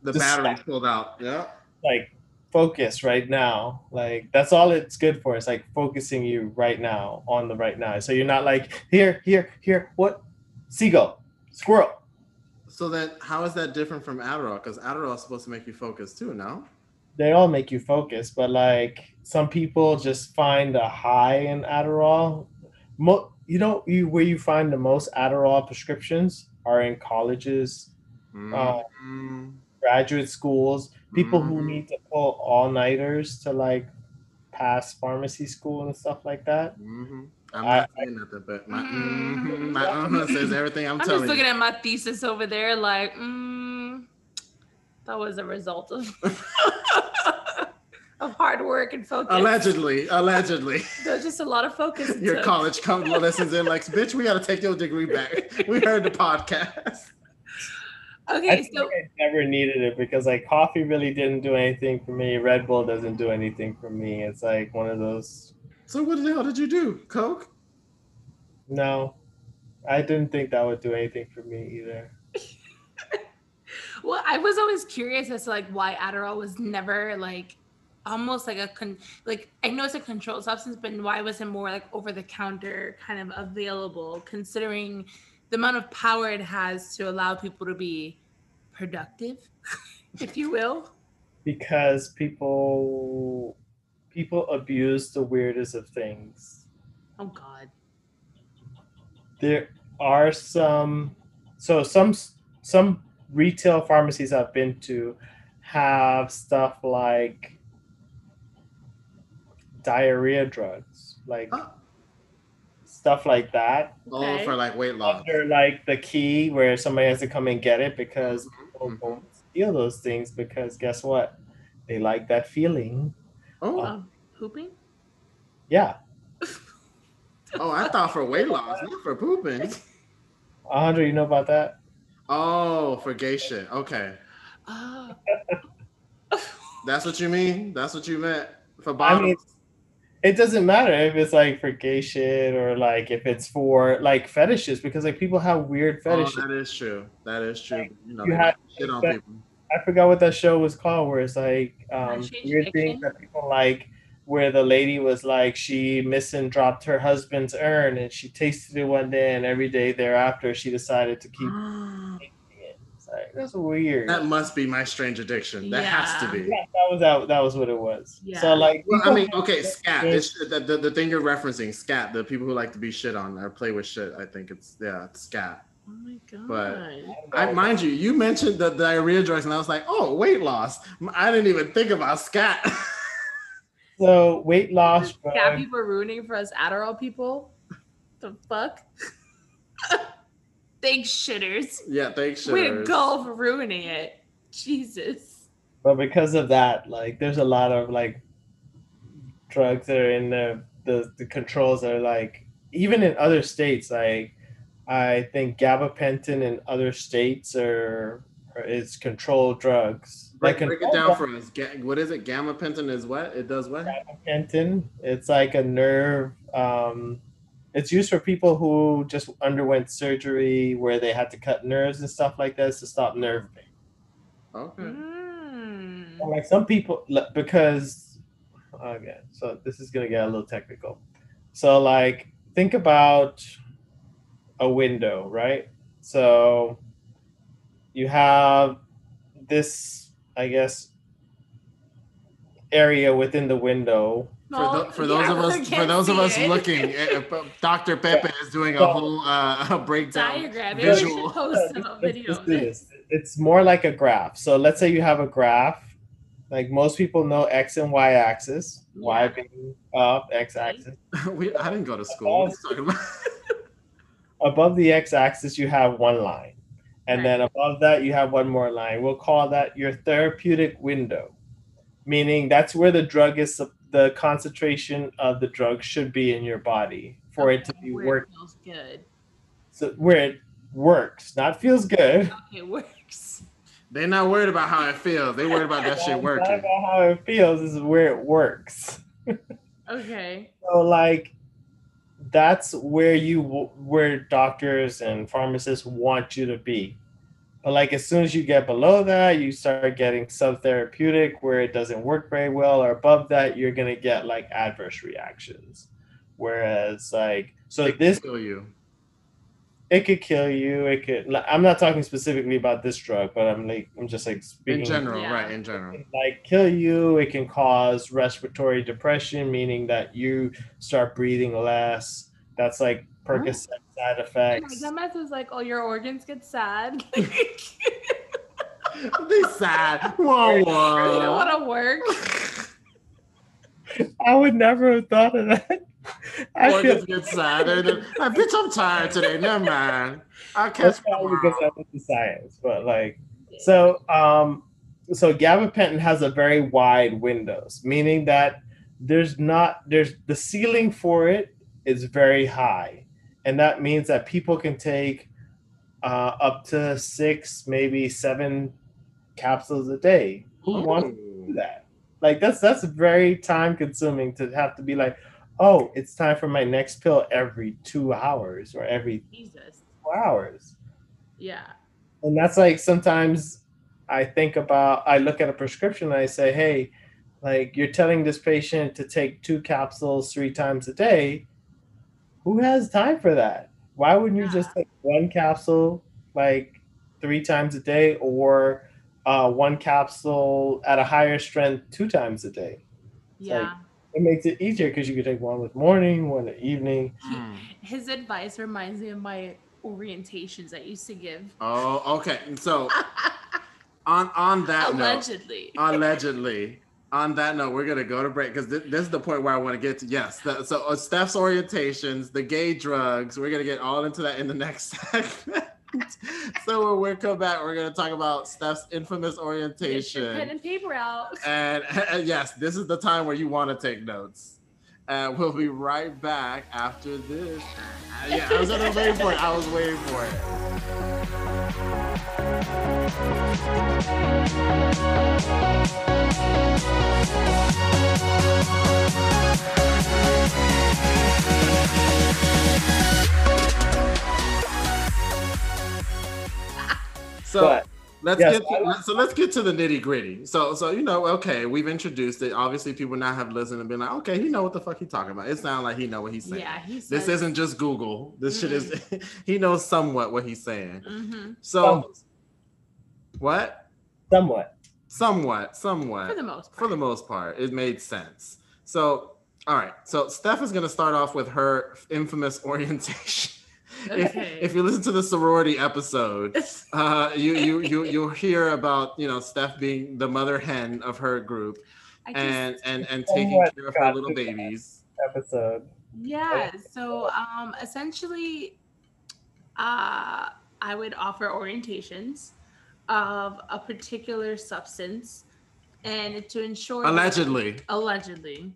The Just battery stop. pulled out. Yeah. like focus right now. Like that's all it's good for. It's like focusing you right now on the right now. So you're not like here, here, here. What? Seagull, squirrel. So then, how is that different from Adderall? Because Adderall is supposed to make you focus too. No. They all make you focus, but like some people just find a high in Adderall. Mo- you know, you where you find the most Adderall prescriptions are in colleges, Uh, Mm. graduate schools, people who Mhm. need to pull all nighters to like pass pharmacy school and stuff like that. hmm I'm I- not saying nothing, but my, Mhm. mhm, my uh says everything I'm, I'm telling just looking you. at my thesis over there, like, mm, that was a result of of hard work and focus. allegedly, allegedly, There's just a lot of focus. your took. college come listens in like, bitch, we got to take your degree back. We heard the podcast. I Okay, think so I never needed it because like coffee really didn't do anything for me. Red Bull doesn't do anything for me. It's like one of those. So what the hell did you do? Coke? No, I didn't think that would do anything for me either. well, I was always curious as to like why Adderall was never like almost like a con like I know it's a controlled substance, but why wasn't more like over the counter kind of available, considering the amount of power it has to allow people to be productive, if you will. Because people people abuse the weirdest of things. Oh God. there are some so some some retail pharmacies i've been to have stuff like diarrhea drugs like Huh. stuff like that Okay. Oh, for like weight loss. under like the key where somebody has to come and get it because people Mhm. won't steal those things because guess what they like that feeling Oh, Um, pooping? yeah oh, I thought for weight loss, not for pooping. Alejandro, you know about that Oh, for gay shit. Okay, Oh. that's what you mean. That's what you meant for I mean, it doesn't matter if it's like for gay shit or like if it's for like fetishes because like people have weird oh, fetishes. that is true. That is true. You know, you they had- shit on that- people. I forgot what that show was called where it's like um, Fetish weird addiction? things that people like where the lady was like she missing dropped her husband's urn and she tasted it one day and every day thereafter she decided to keep it. It's like that's weird. That must be my strange addiction. That has to be. yeah, that was that, that was what it was. Yeah. So like Well, I mean, okay, scat. It's, the, the, the thing you're referencing, scat. The people who like to be shit on or play with shit. I think it's yeah, it's scat. Oh my God. But- I mind you, you mentioned the diarrhea drugs, and I was like, oh, weight loss. I didn't even think about scat. so weight loss Yeah, drugs, people are ruining for us Adderall people. The fuck? Thanks, shitters. yeah, thanks. Way to shitters. go for ruining it. Jesus. but because of that, like there's a lot of like drugs that are in the the, the controls are like even in other states, like I think gabapentin in other states are, are is controlled drugs. Break, break it down for us. Ga- what is it? Gabapentin is what? It does what? gabapentin. It's like a nerve. Um, it's used for people who just underwent surgery where they had to cut nerves and stuff like this to stop nerve pain. Okay. Mm. like some people like, because okay so this is gonna get a little technical so like think about a window right so you have this i guess area within the window For, tho- for those yeah, of us, for those of us it. looking, uh, uh, Dr. Pepe is doing a whole uh, breakdown. diagram. Maybe visual. should post a Let's- video. let's of do this. this. It's more like a graph. So let's say you have a graph. Like most people know X and Y axis. Y being up, X axis. we, I didn't go to school. What are you talking about? Above the X axis, you have one line. And Right. then above that, you have one more line. We'll call that your therapeutic window, meaning that's where the drug is, the concentration of the drug should be in your body for it to be Where work. it feels good. So where it works, not feels good. Okay, it works. They're not worried about how it feels. they're worried about that shit Not working. about how it feels this is where it works. Okay. So like that's where you where doctors and pharmacists want you to be. But like as soon as you get below that, you start getting subtherapeutic where it doesn't work very well, or above that, you're gonna get like adverse reactions. Whereas like so They this kill you. It could kill you. It could. like, I'm not talking specifically about this drug, but I'm like I'm just like speaking In general, Yeah. right? In general. like kill you. It can cause respiratory depression, meaning that you start breathing less. That's like Percocet side oh My effects. dumbass is like, oh, your organs get sad. They sad. Whoa, you don't want to work. I would never have thought of that. I Or feel just get sad. Then, like, bitch, I'm tired today. Never mind. I'll catch that's probably because. I went to science, but like so um so gabapentin has a very wide windows, meaning that there's not there's the ceiling for it is very high, and that means that people can take uh, up to six, maybe seven capsules a day. Who wants to do that? Like that's that's very time consuming to have to be like, oh, it's time for my next pill every two hours or every Jesus. four hours. Yeah. And that's like sometimes I think about, I look at a prescription and I say, hey, like you're telling this patient to take two capsules three times a day. Who has time for that? Why wouldn't you just take one capsule like three times a day or uh, one capsule at a higher strength two times a day? Yeah. It makes it easier because you could take one with morning, one at evening. Hmm. His advice reminds me of my orientations I used to give. Oh, okay. So on on that note, Allegedly. allegedly. On that note, we're gonna go to break because this, this is the point where I want to get to. Yes, that, so uh, Steph's orientations, the gay drugs. We're gonna get all into that in the next segment. so when we come back, we're gonna talk about Steph's infamous Get your pen orientation. and paper out. And, and yes, this is the time where you want to take notes. And we'll be right back after this. Uh, yeah, I was gonna wait for it. I was waiting for it. So But let's Yes, get to, so let's get to the nitty gritty. So so you know, okay, we've introduced it. Obviously, people now have listened and been like, okay, he know what the fuck he talking about. It sounds like he know what he's saying. Yeah, he says. This isn't just Google. This shit is he knows somewhat what he's saying. Mm-hmm. So what? somewhat. Somewhat, somewhat. For the most part. For the most part, it made sense. So all right. So Steph is gonna start off with her infamous orientation. If, Okay. if you listen to the sorority episode, uh, you you you you'll hear about you know Steph being the mother hen of her group just- and and and Oh taking my care of her little babies. Episode. Yeah. So um essentially uh I would offer orientations of a particular substance and to ensure Allegedly, allegedly.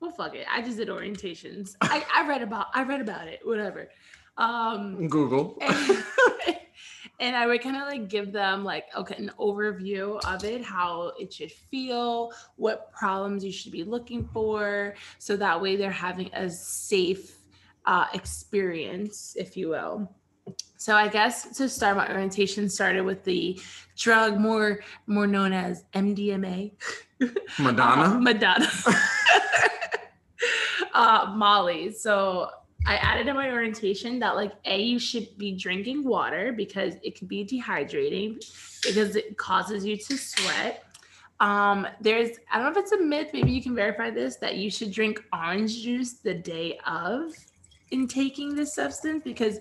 Well fuck it. I just did orientations. I, I read about I read about it, whatever. Um Google. and, and I would kind of like give them like okay an overview of it, how it should feel, what problems you should be looking for, so that way they're having a safe uh, experience, if you will. So I guess to start my orientation started with the drug more more known as MDMA. Madonna. Uh, Madonna. uh, Molly. So I added in my orientation that like A, you should be drinking water because it can be dehydrating because it causes you to sweat. Um, there's I don't know if it's a myth, maybe you can verify this, that you should drink orange juice the day of in taking this substance because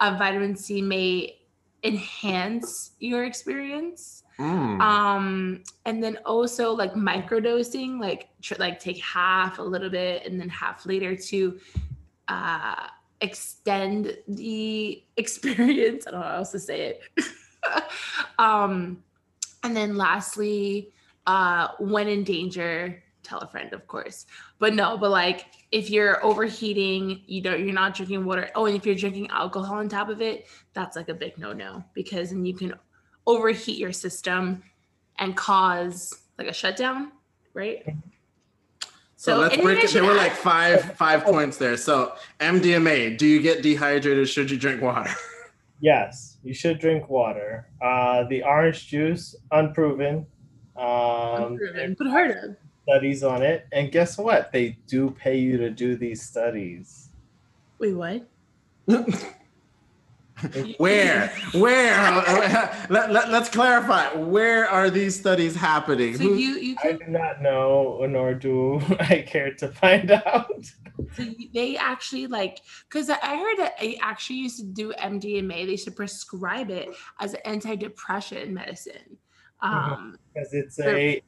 uh, vitamin C may enhance your experience Mm. um and then also like microdosing like tr- like take half a little bit and then half later to uh extend the experience. I don't know how else to say it. Um and then lastly uh when in danger tell a friend of course. But no but like if you're overheating you know you're not drinking water oh and if you're drinking alcohol on top of it that's like a big no-no because then you can overheat your system and cause like a shutdown, right? So, So, let's break it. There should were like five five points there. So MDMA. Do you get dehydrated? Should you drink water? Yes, you should drink water. Uh, the orange juice, unproven. Um, Unproven, but heard of. studies on it, and guess what? They do pay you to do these studies. Wait, what? Where? Where? let, let, us clarify. Where are these studies happening? So Who- you you I do not know, nor do I care to find out. so they actually like because I heard that they actually used to do MDMA. They used to prescribe it as an antidepressant medicine. Um, Because it's a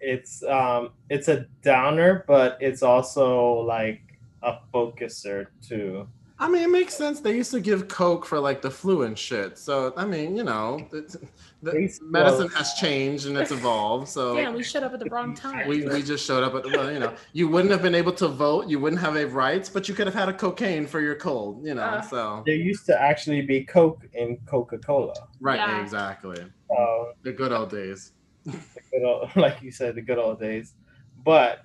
it's um it's a downer, but it's also like a focuser too. I mean, it makes sense. They used to give Coke for like the flu and shit. So I mean, you know, the, the medicine has changed and it's evolved. So yeah, we showed up at the wrong time. we, we just showed up at well, you know, you wouldn't have been able to vote, you wouldn't have a rights, but you could have had a cocaine for your cold, you know. Uh. so There used to actually be Coke in Coca Cola. right, Yeah. exactly. So The good old days. the good old, like you said, the good old days. But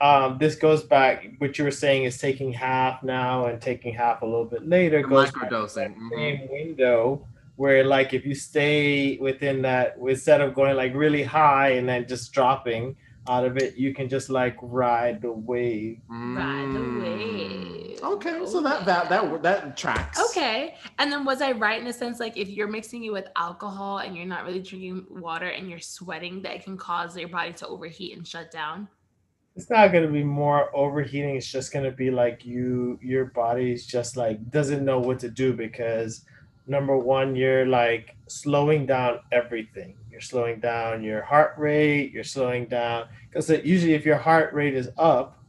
um, this goes back. What you were saying is taking half now and taking half a little bit later. The goes back to microdosing. that mhm. same window where, like, if you stay within that, instead of going like really high and then just dropping out of it, you can just like ride the wave. Ride the Mm. wave. Okay, so that that that that tracks. Okay. And then was I right in a sense like if you're mixing it with alcohol and you're not really drinking water and you're sweating, that can cause your body to overheat and shut down? It's not gonna be more overheating. It's just gonna be like you, your body's just like doesn't know what to do because number one, you're like slowing down everything. You're slowing down your heart rate. You're slowing down because usually if your heart rate is up,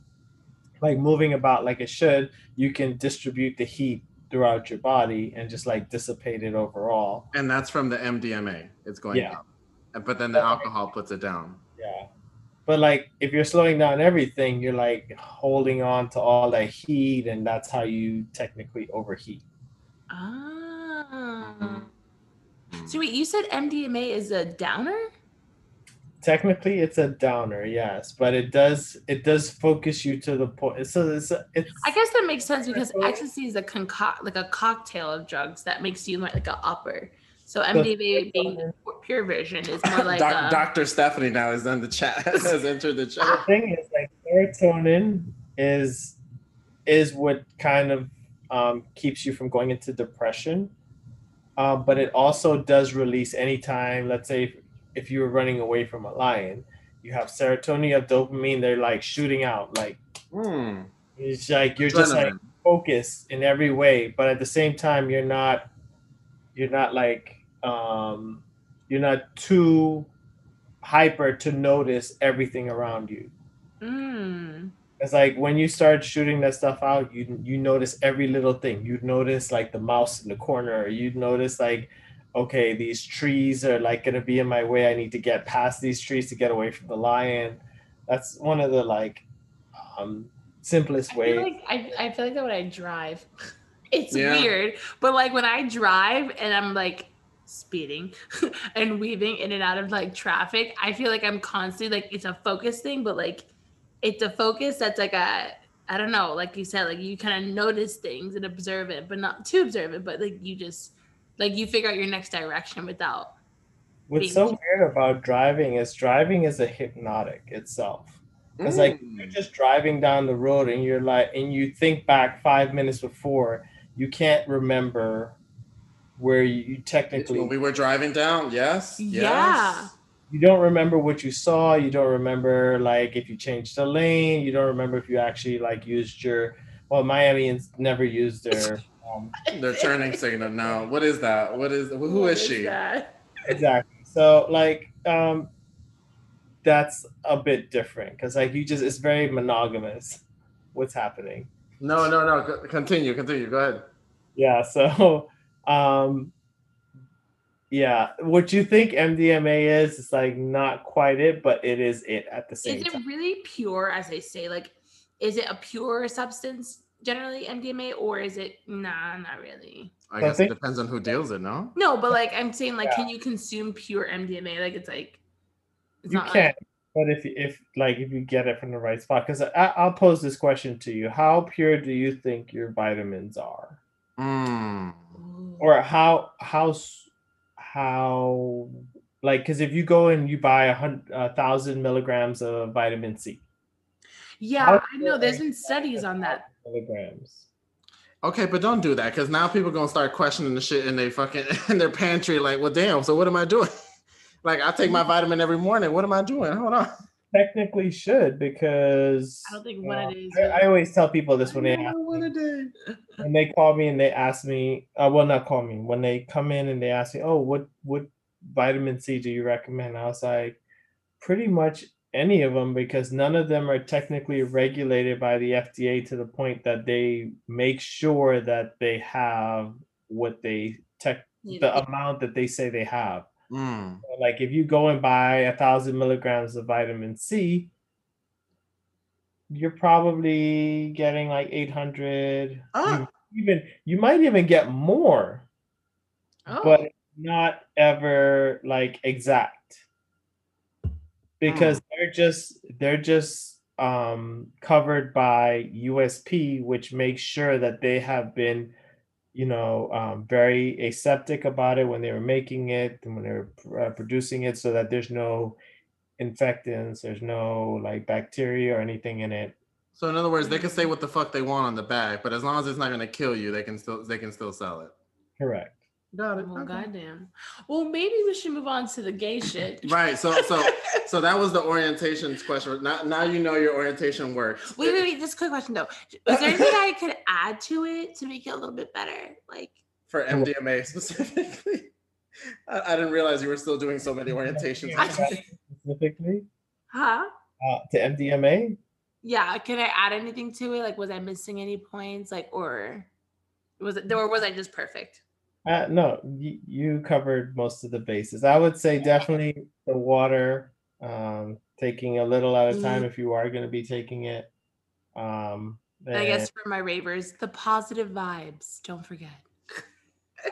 like moving about like it should, you can distribute the heat throughout your body and just like dissipate it overall. And that's from the MDMA. It's going Yeah. up. But then the alcohol puts it down. Yeah. But like if you're slowing down everything, you're like holding on to all that heat and that's how you technically overheat. Ah. So wait, you said MDMA is a downer? Technically it's a downer, yes, but it does it does focus you to the point. So it's it's I guess that makes sense because ecstasy is a concoct like a cocktail of drugs that makes you like an upper. So MDMA being pure version is more like Doc, a, Dr. Stephanie now is in the chat, has entered the chat. the thing is like serotonin is is what kind of um, keeps you from going into depression um, but it also does release anytime let's say if, if you were running away from a lion you have serotonin you have dopamine they're like shooting out like Hmm. it's like you're just like focused in every way but at the same time you're not you're not like um you're not too hyper to notice everything around you Mm. it's like when you start shooting that stuff out, you you notice every little thing. You'd notice like the mouse in the corner. You'd notice like, okay, these trees are like gonna be in my way. I need to get past these trees to get away from the lion. That's one of the like um simplest I feel ways. like I, I feel like that when I drive. It's Yeah. weird. But like when I drive and I'm like speeding and weaving in and out of like traffic, I feel like I'm constantly like it's a focus thing, but like it's a focus that's like a I don't know, like you said, like you kind of notice things and observe it, but not too it, but like you just like you figure out your next direction without What's so weird about driving is driving is a hypnotic itself. Because like Mm. you're just driving down the road and you're like and you think back five minutes before, you can't remember where you, you technically when we were driving down, yes. Yeah. yes. you don't remember what you saw you don't remember like if you changed the lane you don't remember if you actually like used your well miamians never used their um, Their turning signal no What is that? What is who What is she? that? exactly so like um that's a bit different because like you just it's very monogamous what's happening No, no, no. Continue, continue. Go ahead. yeah so um yeah what you think mdma is is like not quite it but it is it at the same Is it time really pure, as they say? Like, is it a pure substance generally, MDMA, or is it nah, not really? I I guess think- it depends on who deals it, no? No, but like I'm saying, like, Yeah. can you consume pure MDMA? Like, it's like it's you not can like but if if like if you get it from the right spot because i'll pose this question to you how pure do you think your vitamins are Mm. Ooh. or how how how like because if you go and you buy a hundred a thousand milligrams of vitamin c yeah, I know. There's been studies on that. milligrams Okay, but don't do that because now people are gonna start questioning the shit in they fucking in their pantry. Like, well, damn. So what am I doing? like, I take my mm-hmm. vitamin every morning. What am I doing? Hold on. Technically should because I don't think one uh, it is. I, I always tell people this when they ask One me, a when they call me and they ask me uh, well not call me when they come in and they ask me oh what what vitamin c do you recommend i was like pretty much any of them because none of them are technically regulated by the FDA to the point that they make sure that they have what they tech Need the it. amount that they say they have. Mm. Like if you go and buy a thousand milligrams of vitamin C, you're probably getting like 800. Ah. You even you might even get more, Oh, but not ever like exact because they're just they're just um covered by USP, which makes sure that they have been you know um, very aseptic about it when they were making it and when they were uh, producing it so that there's no infectants there's no like bacteria or anything in it So in other words, they can say what the fuck they want on the bag, but as long as it's not gonna kill you, they can still they can still sell it. correct Got it. well, Okay. goddamn. Well, maybe we should move on to the gay shit. Right. So so so that was the orientation question. Now now you know your orientation works. Wait, wait, wait. This quick question though. Is there anything I could add to it to make it a little bit better? Like, for MDMA specifically. I, I didn't realize you were still doing so many orientations. specifically huh? uh, to mdma Yeah. Can I add anything to it? Like, was I missing any points? Like, or was it, or was I just perfect? Uh, no, you, you covered most of the bases. I would say definitely the water, um, taking a little at a time if you are going to be taking it. Um, And I guess for my ravers, the positive vibes. Don't forget.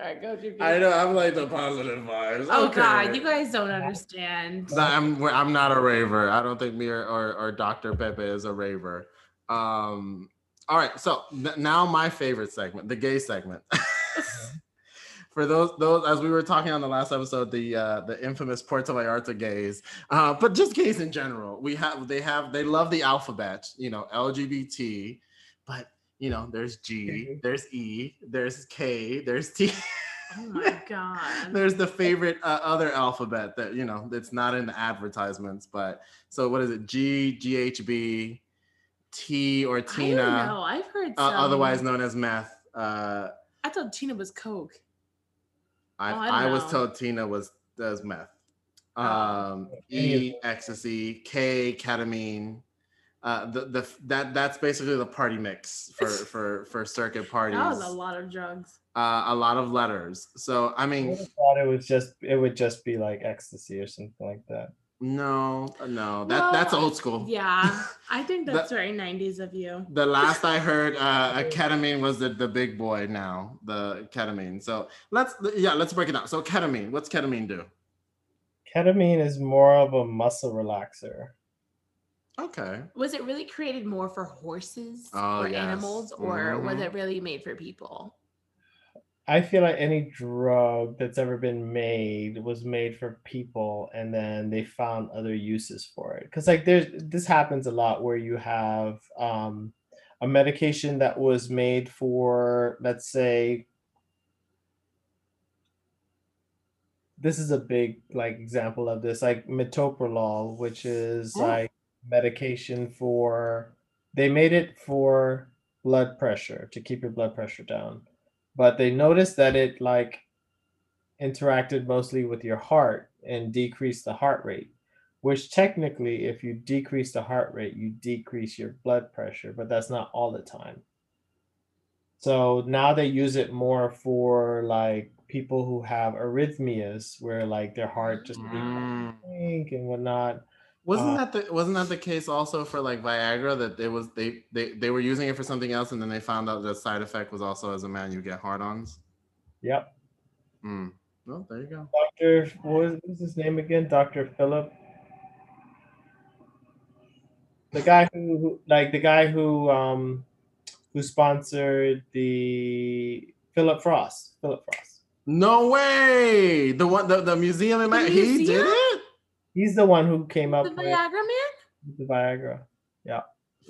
All right, go. Jimmy. I know. I'm like the positive vibes. Oh Okay. God, you guys don't understand. No, I'm I'm not a raver. I don't think me or, or, or Dr. Pepe is a raver. Um, all right, so now my favorite segment, the gay segment. For those those as we were talking on the last episode, the uh, the infamous Puerto Vallarta gays, uh, but just gays in general. We have they have they love the alphabet, you know, LGBT, but you know, there's G, Mhm. there's E, there's K, there's T. Oh my God. There's the favorite uh, other alphabet that you know that's not in the advertisements, but so what is it? G, GHB, T or I don't Tina, know. I've heard uh, otherwise known as meth. Uh, I thought Tina was Coke. I, Oh, I I, was told Tina was does meth. Oh. Um, Any E ecstasy, K ketamine. Uh, the the that that's basically the party mix for for for circuit parties. That was a lot of drugs. Uh, a lot of letters. So I I mean, would've thought it was just it would just be like ecstasy or something like that. No, no, that Well, that's old school. Yeah, I think The- that's very 90s of you. The last I heard, uh, a ketamine was the, the big boy now, the ketamine. So let's, yeah, let's break it down. So ketamine, what's ketamine do? Ketamine is more of a muscle relaxer. Okay. Was it really created more for horses Oh, or yes. animals, or was Mhm. it really made for people? I feel like any drug that's ever been made was made for people and then they found other uses for it. Cuz like there's this happens a lot where you have um a medication that was made for let's say this is a big like example of this like metoprolol which is Oh. like medication for they made it for blood pressure to keep your blood pressure down but they noticed that it like interacted mostly with your heart and decreased the heart rate which technically if you decrease the heart rate you decrease your blood pressure but that's not all the time so now they use it more for like people who have arrhythmias where like their heart just Mm. and whatnot Wasn't Uh, that the wasn't that the case also for like Viagra that it was they they they were using it for something else and then they found out the side effect was also as a man you get hard-ons. yep Mm. Well, there you go. Dr. What was, what was his name again? Dr. Phillip. The guy who, who like the guy who um who sponsored the Phillip Frost. Phillip Frost. No way. The one the, the museum in The Ma- he did it. He's the one who came up with The with Viagra man? the Viagra. Yeah.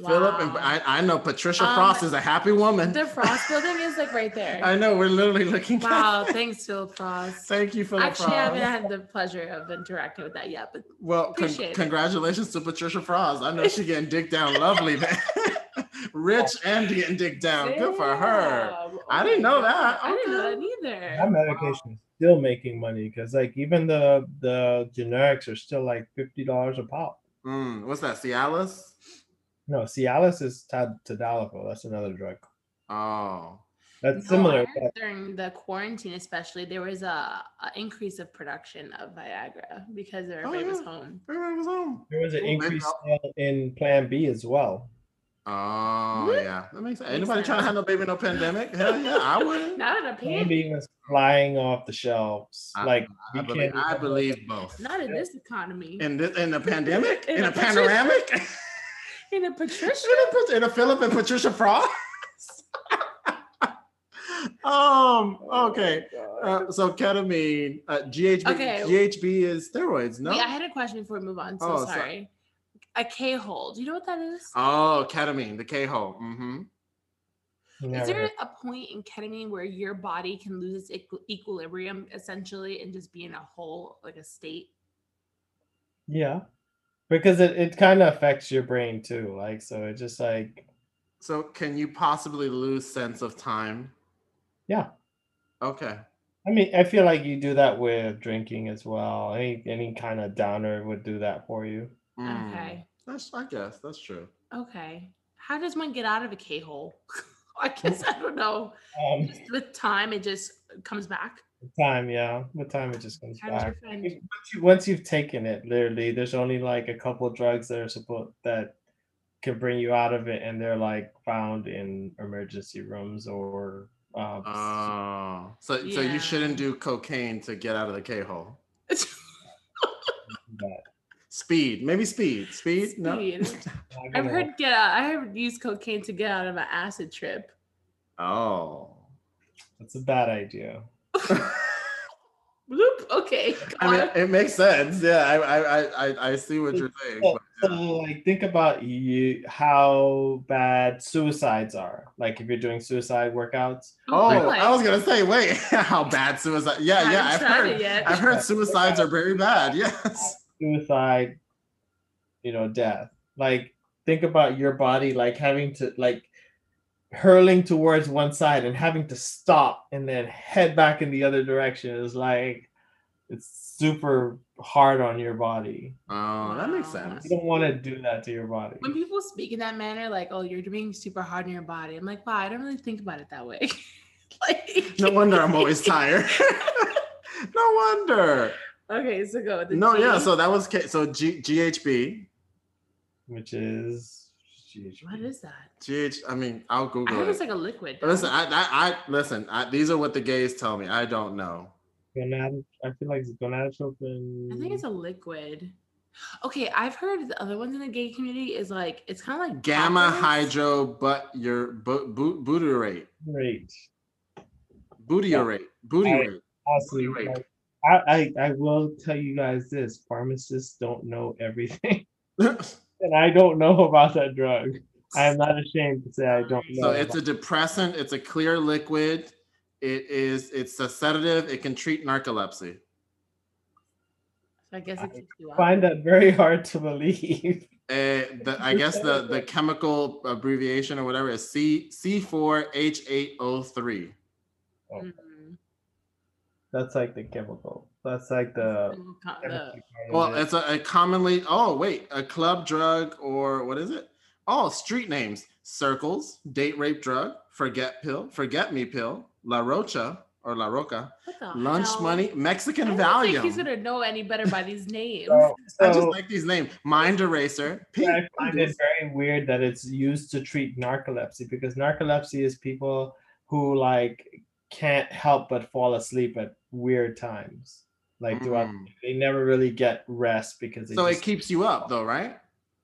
Phillip and I, I know Patricia Um, Frost is a happy woman. The Frost building is like right there. I know we're literally looking. Wow, thanks, Phil Frost. Thank you, Phillip Actually, I haven't had the pleasure of interacting with that yet, but Well, con- it. congratulations to Patricia Frost. I know she's getting dick down lovely, man. Rich and getting dick down. Good for her. Damn. I Oh didn't know God. that. I didn't know that either. That either. medication is still making money because like even the the generics are still like fifty dollars a pop. Mm, what's that? Cialis? No, Cialis is tad- tadalafil. That's another drug. Oh. That's No, similar. But- during the quarantine, especially, there was a, a increase of production of Viagra because everybody was yeah. home. Everybody was home. There was an Well, increase in Plan B as well. Oh What? yeah, that makes sense. Makes Anybody trying to sense. have no baby, no pandemic? Hell yeah, I would. Not in a Plan pan. B was flying off the shelves. I- like I you believe, I believe both. Not in this economy. In this, in the pandemic, in, In a a panoramic, In a Patricia. in a, in a Phillip and Patricia Frost. um. Okay. Uh, so ketamine, uh, GHB, Okay. GHB is steroids. No. Wait, I had a question before we move on. So Oh, so- sorry. A K hole. Do you know what that is? Oh, ketamine, the K hole. Mm-hmm. Is there a point in ketamine where your body can lose its equilibrium essentially and just be in a whole like a state? Yeah, because it, it kind of affects your brain too. Like so, it just like So can you possibly lose sense of time? yeah. Okay. I mean, I feel like you do that with drinking as well. Any any kind of downer would do that for you. Mm, Okay. That's I guess that's true. Okay. How does one get out of a K hole? I guess I don't know. Um, Just With time, it just comes back. with time, yeah, with time it just comes How back. Once, you, once you've taken it, literally, there's only like a couple drugs that are supposed that can bring you out of it, and they're like found in emergency rooms or um, Oh, so so you shouldn't do cocaine to get out of the K hole. that. Speed, maybe speed. Speed. No. Speed. Not I've heard get out. I have used cocaine to get out of an acid trip. Oh. That's a bad idea. Bloop. Okay. I mean, it makes sense. Yeah, I I I I- I see what you're saying. So, but, so, like, think about you how bad suicides are. Like, if you're doing suicide workouts, Oh, oh really? I was gonna say, wait, how bad suicide? Yeah, I yeah, I've heard. yet. I've heard suicides are very bad. Yes. Suicide, you know, death. Like, think about your body, like having to like hurling towards one side and having to stop and then head back in the other direction is like it's super hard on your body. Oh, that makes sense. You don't want to do that to your body. when people speak in that manner, like, "Oh, you're being super hard on your body," I'm like, "Wow, I don't really think about it that way." like, No wonder I'm always tired. no wonder. Okay, so go. with the No, yeah. So that was K- so G- GHB. Which is what is that? GH. I mean, I'll I Google heard it. it's like a liquid. listen. I, I, I listen. I, these are what the gays tell me. I don't know. gonad I feel like it's gonadotropin. I think it's a liquid. Okay, I've heard the other ones in the gay community is like it's kind of like Gamma poppers. hydro, but your bu- bu- butyrate, great. butyrate, butyrate. Honestly, Wait. like, I, I I will tell you guys this: pharmacists don't know everything, and I don't know about that drug. I am not ashamed to say I don't know. So it's a about- depressant. It's a clear liquid. It is. It's a sedative. It can treat narcolepsy. I guess it keeps you I find that very hard to believe. Uh, the, I guess the the chemical abbreviation or whatever is C C four H eight O three. Mhm. That's like the chemical. That's like the. The- chemistry part of Well, it's a, a commonly. Oh wait, a club drug or what is it? Oh, street names: circles, date rape drug, forget pill, forget me pill, La Rocha or La Roca, what the lunch hell? money, I Mexican don't think he's gonna know any better by these names. Oh, so, I just like these names: mind eraser, pink. I find it very weird that it's used to treat narcolepsy because narcolepsy is people who like can't help but fall asleep at weird times. Like throughout, Mm. they never really get rest because they So it keeps you up, though, right?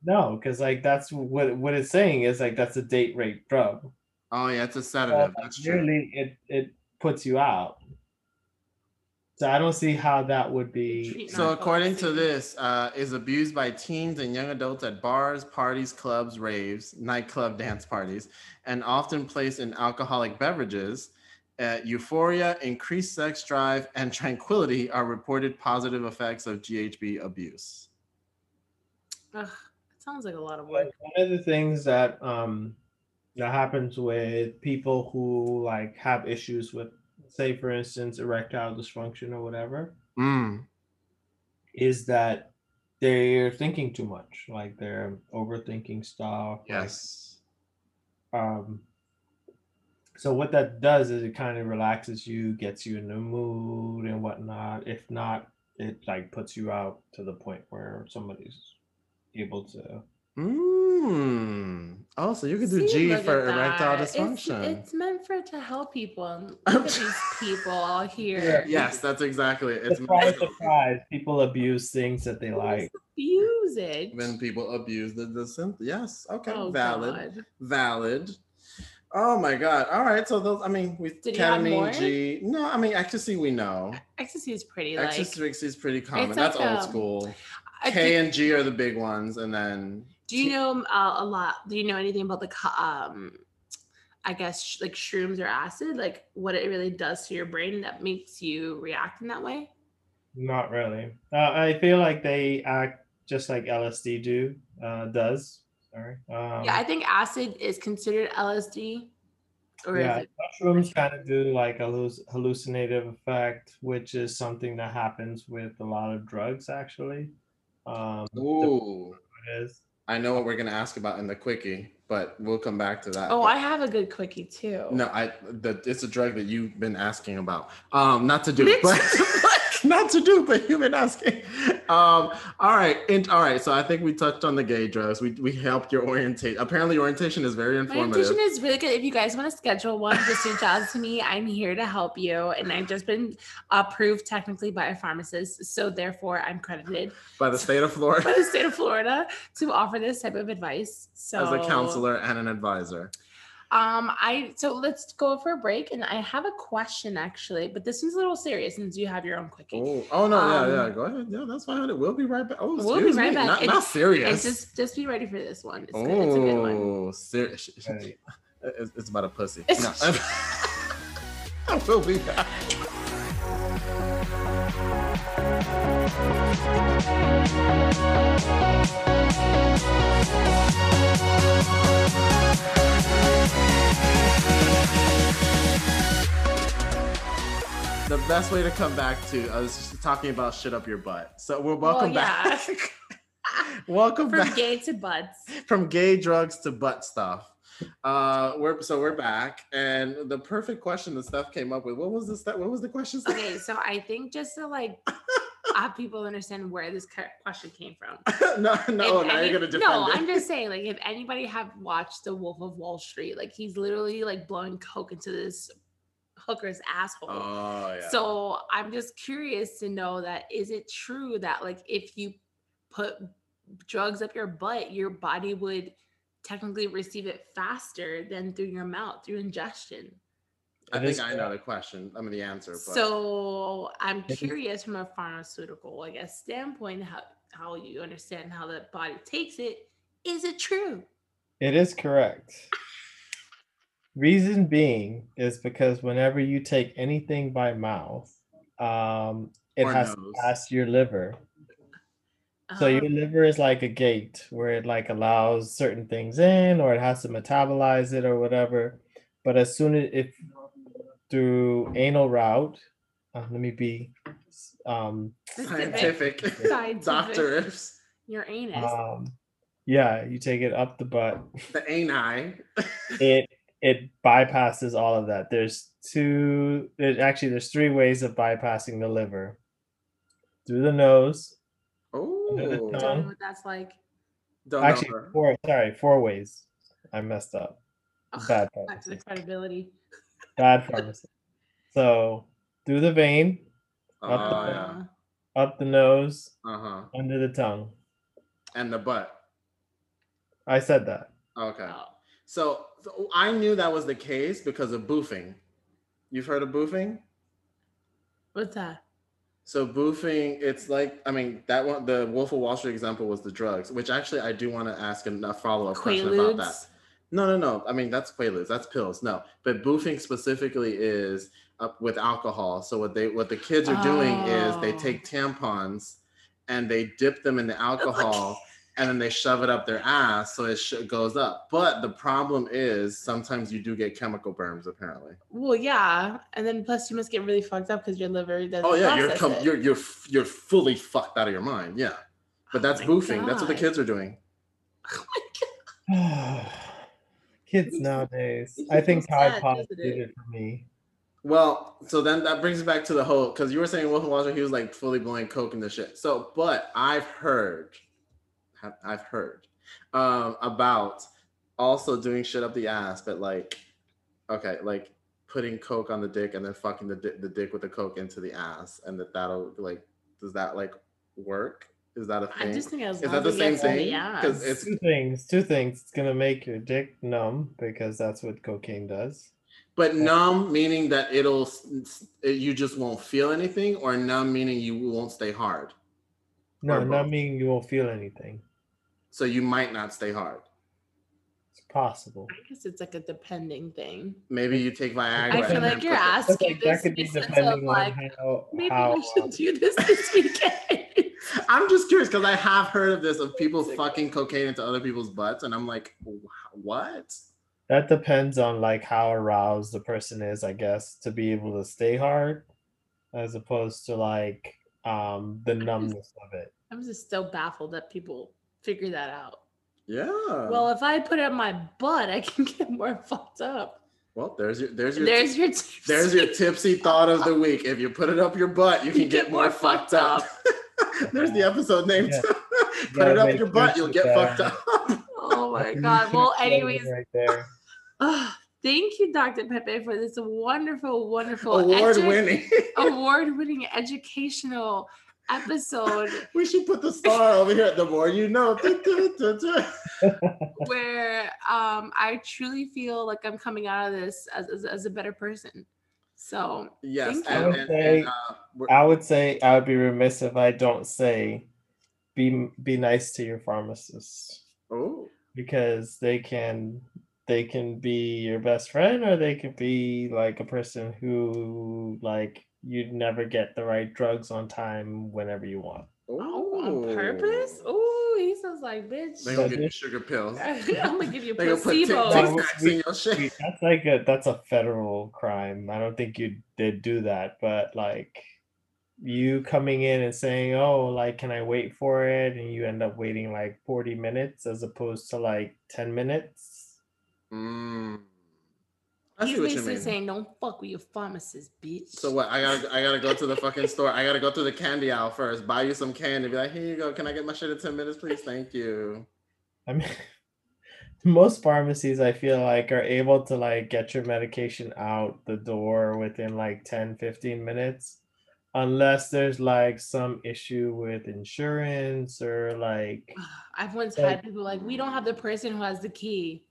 No, because like that's what what it's saying is like that's a date rape drug. Oh yeah, it's a sedative. like, That's true. really, it it puts you out. So I don't see how that would be. So according to this, uh, is abused by teens and young adults at bars, parties, clubs, raves, nightclub dance parties, and often placed in alcoholic beverages. Uh, euphoria, increased sex drive, and tranquility are reported positive effects of GHB abuse. Ugh, it sounds like a lot of Like, work. one of the things that um That happens with people who like have issues with, say, for instance, erectile dysfunction or whatever. Mm. Is that they're thinking too much, like they're overthinking stuff. like, Yes. um. So what that does is it kind of relaxes you, gets you in the mood and whatnot. If not, it like puts you out to the point where somebody's able to. Mm. Oh, so you could do See, G for erectile that. It's- dysfunction. It's, meant for to help people. And look at these people all here. Yeah. yes, that's exactly it. It's Surprise, surprise! People abuse things that they like. Use it. when people abuse the, the synth. Yes. Okay. Oh, valid. God. Valid. Oh my god. All right. So those I mean we Did you ketamine? G. No, I mean ecstasy we know. Ecstasy is pretty like. Ecstasy is pretty common. It's That's like, old school. I K do, and G are the big ones, and then do you know uh, a lot? Do you know anything about the um? I guess sh- like shrooms or acid, like what it really does to your brain that makes you react in that way. Not really. Uh, I feel like they act just like LSD do uh, does. Sorry. Um, yeah, I think acid is considered LSD, or yeah, is it? mushrooms kind of do like a hallucinative effect, which is something that happens with a lot of drugs, actually. Um, ooh, it is. I know what we're gonna ask about in the quickie, but we'll come back to that. Oh, But- I have a good quickie too. No, I the it's a drug that you've been asking about. Um, not to do, Bitch. but not to do, but you've been asking. Um, all right, and all right. So I think we touched on the gay drugs. We we helped your orientation. Apparently, orientation is very informative. orientation is really good. If you guys want to schedule one, just reach out to me. I'm here to help you. And I've just been approved technically by a pharmacist. So therefore I'm credited by the state of Florida. by the state of Florida to offer this type of advice. So as a counselor and an advisor. Um, I so let's go for a break. And I have a question actually, but this one's a little serious since you have your own quickie. Oh, oh no, yeah, yeah. Um, Go ahead. Yeah, that's fine. We'll be right back. Oh, We'll be right me. back. Not, It's- not serious. It's just just be ready for this one. It's, good. it's a good one. oh, serious. Right. It's, it's about a pussy. It's- No. I will be back. The best way to come back to I was just talking about shit up your butt. So we're welcome Well, back. welcome back. From back gay to butts. from gay drugs to butt stuff. Uh, we're so we're back, and the perfect question that Steph came up with. What was this? What was the question? Steph? Okay, so I think just to like have people understand where this question came from. no, no, If now any- you're gonna defend No, it. I'm just saying, like, if anybody have watched The Wolf of Wall Street, like he's literally like blowing coke into this hooker's asshole. Oh yeah. So I'm just curious to know that is it true that like if you put drugs up your butt, your body would technically receive it faster than through your mouth through ingestion. I think I know the question. I mean the answer. But So I'm curious from a pharmaceutical, I guess, standpoint, how how you understand how the body takes it. Is it true? It is correct. Reason being is because whenever you take anything by mouth, um, it Or has nose. to pass your liver. So your Um, liver is like a gate where it like allows certain things in, or it has to metabolize it or whatever. But as soon as if through anal route, uh, let me be um, scientific, Scientific. doctor ifs your anus. um, yeah, you take it up the butt. the ani. it it bypasses all of that. There's two. There's actually there's three ways of bypassing the liver. Through the nose. Oh, Don't know what that's like. don't Actually, four. Sorry, four ways. I messed up. Ugh, Bad back to the credibility. Bad pharmacist. So through the vein, Oh Up the yeah. up the nose, Uh huh. under the tongue. And the butt. I said that. Okay. Oh. So, so I knew that was the case because of boofing. You've heard of boofing? What's that? So boofing, it's like I mean that one. The Wolf of Wall Street example was the drugs, which actually I do want to ask a a follow up question about that. Quaaludes? No, no, no. I mean that's Quaaludes, that's pills. No, but boofing specifically is up with alcohol. So what they what the kids are doing is they Oh. take tampons and they dip them in the alcohol and then they shove it up their ass so it sh- goes up. But the problem is sometimes you do get chemical burns apparently. Well, yeah, and then plus you must get really fucked up because your liver doesn't. Oh yeah, you're process com- you're you're f- you're fully fucked out of your mind. Yeah. But Oh that's my boofing. That's what the kids are doing. Oh my God. Kids nowadays. I think so Tide sad, Pod did it? it for me. Well, so then that brings me back to the whole because you were saying Wolf of Wall Street, he was like fully blowing coke and this shit. So, but I've heard, have- I've heard um, about also doing shit up the ass, but like, okay, like putting coke on the dick and then fucking the di- the dick with the coke into the ass, and that that'll like, does that like work? Is that a thing? I just think as Is long that as the same thing? the Because it's Two things. Two things. It's gonna make your dick numb because that's what cocaine does. But numb meaning that it'll s- s- you just won't feel anything, or numb meaning you won't stay hard. No, Or not both. meaning you won't feel anything. So you might not stay hard. It's possible. I guess it's like a depending thing. Maybe you take Viagra. I feel like you're asking But, like, that this could be in the sense depending on like how, maybe how we should do this this weekend. I'm just curious because I have heard of this of people Sick. fucking cocaine into other people's butts, and I'm like, what? that depends on like how aroused the person is, I guess, to be able to stay hard, as opposed to like um the numbness of it. I'm just still baffled that people figure that out. Yeah. Well, if I put it on my butt, I can get more fucked up. well, there's your there's your There's your there's your tipsy thought of the week. If you put it up your butt, you can get, more, fucked up. there's the episode name. Yeah. too. put gotta it up your butt, you'll get that. fucked up. Oh my god. Well, anyways, right there. thank you, Dr. Pepe, for this wonderful, wonderful Award edu- winning. award-winning educational episode we should put the star over here. At the more you know. where um I truly feel like I'm coming out of this as, as, as a better person. So yes, Thank and, you. I would and, say- and, uh, I would say I would be remiss if I don't say be be nice to your pharmacist oh, because they can they can be your best friend or they could be like a person who like you'd never get the right drugs on time whenever you want. oh, on purpose? Oh, he sounds like bitch. They gonna give you sugar pills. I'm gonna give you They gonna put tic placebo. Tic- Tic Tacs in your shit. Wait, That's like a that's a federal crime. I don't think you did do that, but like you coming in and saying, "Oh, like can I wait for it?" and you end up waiting like 40 minutes as opposed to like 10 minutes. Mm. I He's see what you basically mean. saying, "Don't fuck with your pharmacist, bitch." So what? I gotta, I gotta go to the fucking store. I gotta go to the candy aisle first. Buy you some candy. Be like, here you go. Can I get my shit in ten minutes, please? Thank you. I mean most pharmacies I feel like are able to like get your medication out the door within like 10 15 minutes unless there's like some issue with insurance or like I've once Like- had people like, "We don't have the person who has the key."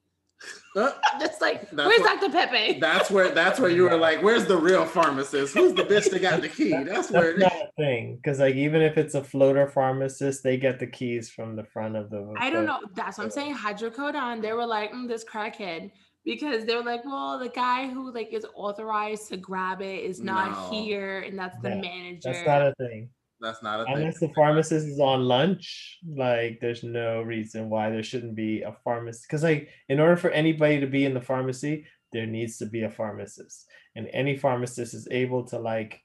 Uh, just like, That's "Where's what- Dr. Pepe?" That's where. That's where you were like, where's the real pharmacist? Who's the bitch that got the key? That's where. That's not a thing because like even if it's a floater pharmacist, they get the keys from the front of the. I don't know. That's what I'm saying. Hydrocodone. They were like, mm, this crackhead. Because they were like, well, the guy who like is authorized to grab it is not No. here, and that's the Yeah, manager. That's not a thing. That's not a thing. Unless the pharmacist is on lunch, like there's no reason why there shouldn't be a pharmacist. Because like in order for anybody to be in the pharmacy, there needs to be a pharmacist, and any pharmacist is able to like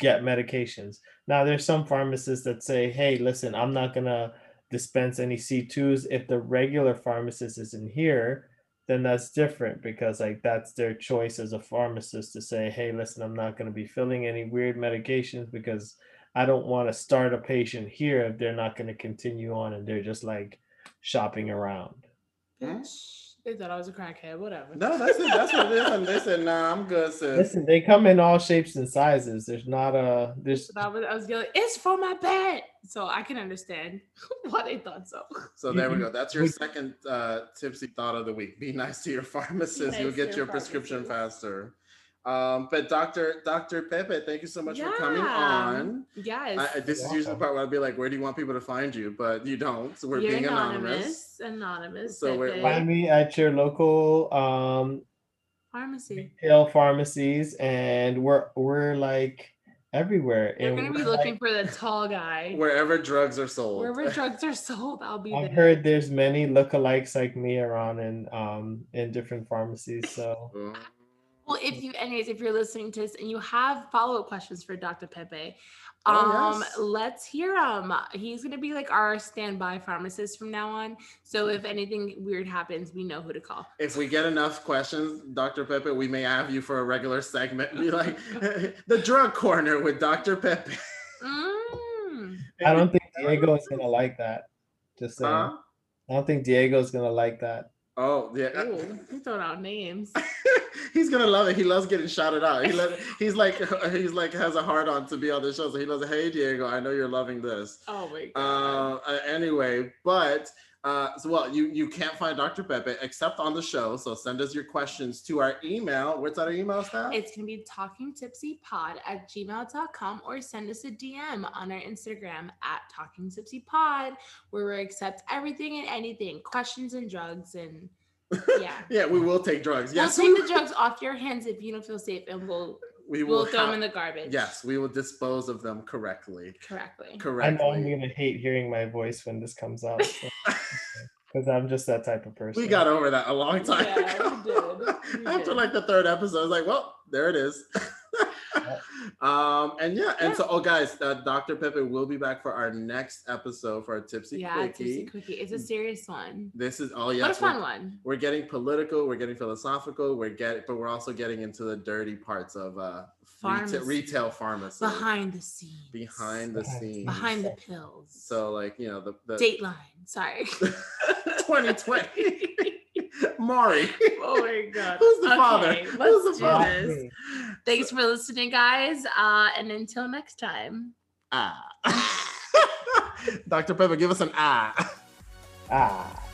get medications. Now there's some pharmacists that say, "Hey, listen, I'm not gonna dispense any C2s if the regular pharmacist isn't here." Then that's different because like that's their choice as a pharmacist to say, "Hey, listen, I'm not gonna be filling any weird medications because." I don't want to start a patient here if they're not going to continue on and they're just like shopping around. Bitch. They thought I was a crackhead. Whatever. No, that's it. That's what it is. And they said, nah, I'm good, sis. Listen, they come in all shapes and sizes. There's not a there's So I was, I was yelling, it's for my bed. So I can understand why they thought so. So there we go. That's your second uh, tipsy thought of the week. Be nice to your pharmacist. nice You'll to get your your prescription faster. Um, but Dr. Dr. Pepe, thank you so much for coming on. Yes. I, I- this is usually the part where I'd be like, where do you want people to find you? But you don't. So we're You're being anonymous. anonymous. Anonymous. So we're- Pepe. find me at your local um pharmacy. retail pharmacies and we're we're like everywhere. You're and gonna be looking like- for the tall guy. Wherever drugs are sold. Wherever drugs are sold, I'll be I've there. heard there's many lookalikes like me around in um in different pharmacies. So Mm. Well, if you, anyways, if you're listening to this and you have follow up questions for Dr. Pepe, Oh, um, yes. let's hear him. He's gonna be like our standby pharmacist from now on. So if anything weird happens, we know who to call. If we get enough questions, Dr. Pepe, we may have you for a regular segment. Be like the drug corner with Dr. Pepe. Mm. I don't think Diego is gonna like that. Just saying. Huh? I don't think Diego's gonna like that. Oh yeah. Ooh, he's throwing out names. he's gonna love it. He loves getting shouted out. He lo- he's like he's like has a hard on to be on the show. So he loves. Hey Diego, I know you're loving this. Oh my god. Uh, uh, anyway, but uh, so well, you you can't find Dr. Pepe except on the show. So send us your questions to our email. What's our email staff? It's gonna be talkingtipsypod at gmail.com or send us a DM on our Instagram at talkingtipsypod, where we accept everything and anything, questions and drugs, and yeah. yeah, we will take drugs. Yes, we'll take the drugs off your hands if you don't feel safe, and we'll we we'll will throw them in the garbage. Yes, we will dispose of them correctly. correctly. I Correctly. I'm only gonna hate hearing my voice when this comes out. Because I'm just that type of person. We got over that a long time Yeah, ago. we did. We After did. like the third episode, I was like, well, there it is. um, and yeah, and Yeah. so oh guys, uh, Dr. Pepe will be back for our next episode for our tipsy Yeah, quickie. tipsy quickie. It's a serious one. This is oh what a fun we're, one. we're getting political, we're getting philosophical, we're getting, but we're also getting into the dirty parts of uh retail, Pharmacy. retail pharmacy Behind the scenes. behind the Behind the scenes. behind the pills. So like you know the, the Dateline. Sorry. 2020. Maury. Oh my god. Who's the okay, father? Who's the father? This. Thanks for listening, guys. Uh, and until next time. Ah. Dr. Pepper, give us an ah. Ah.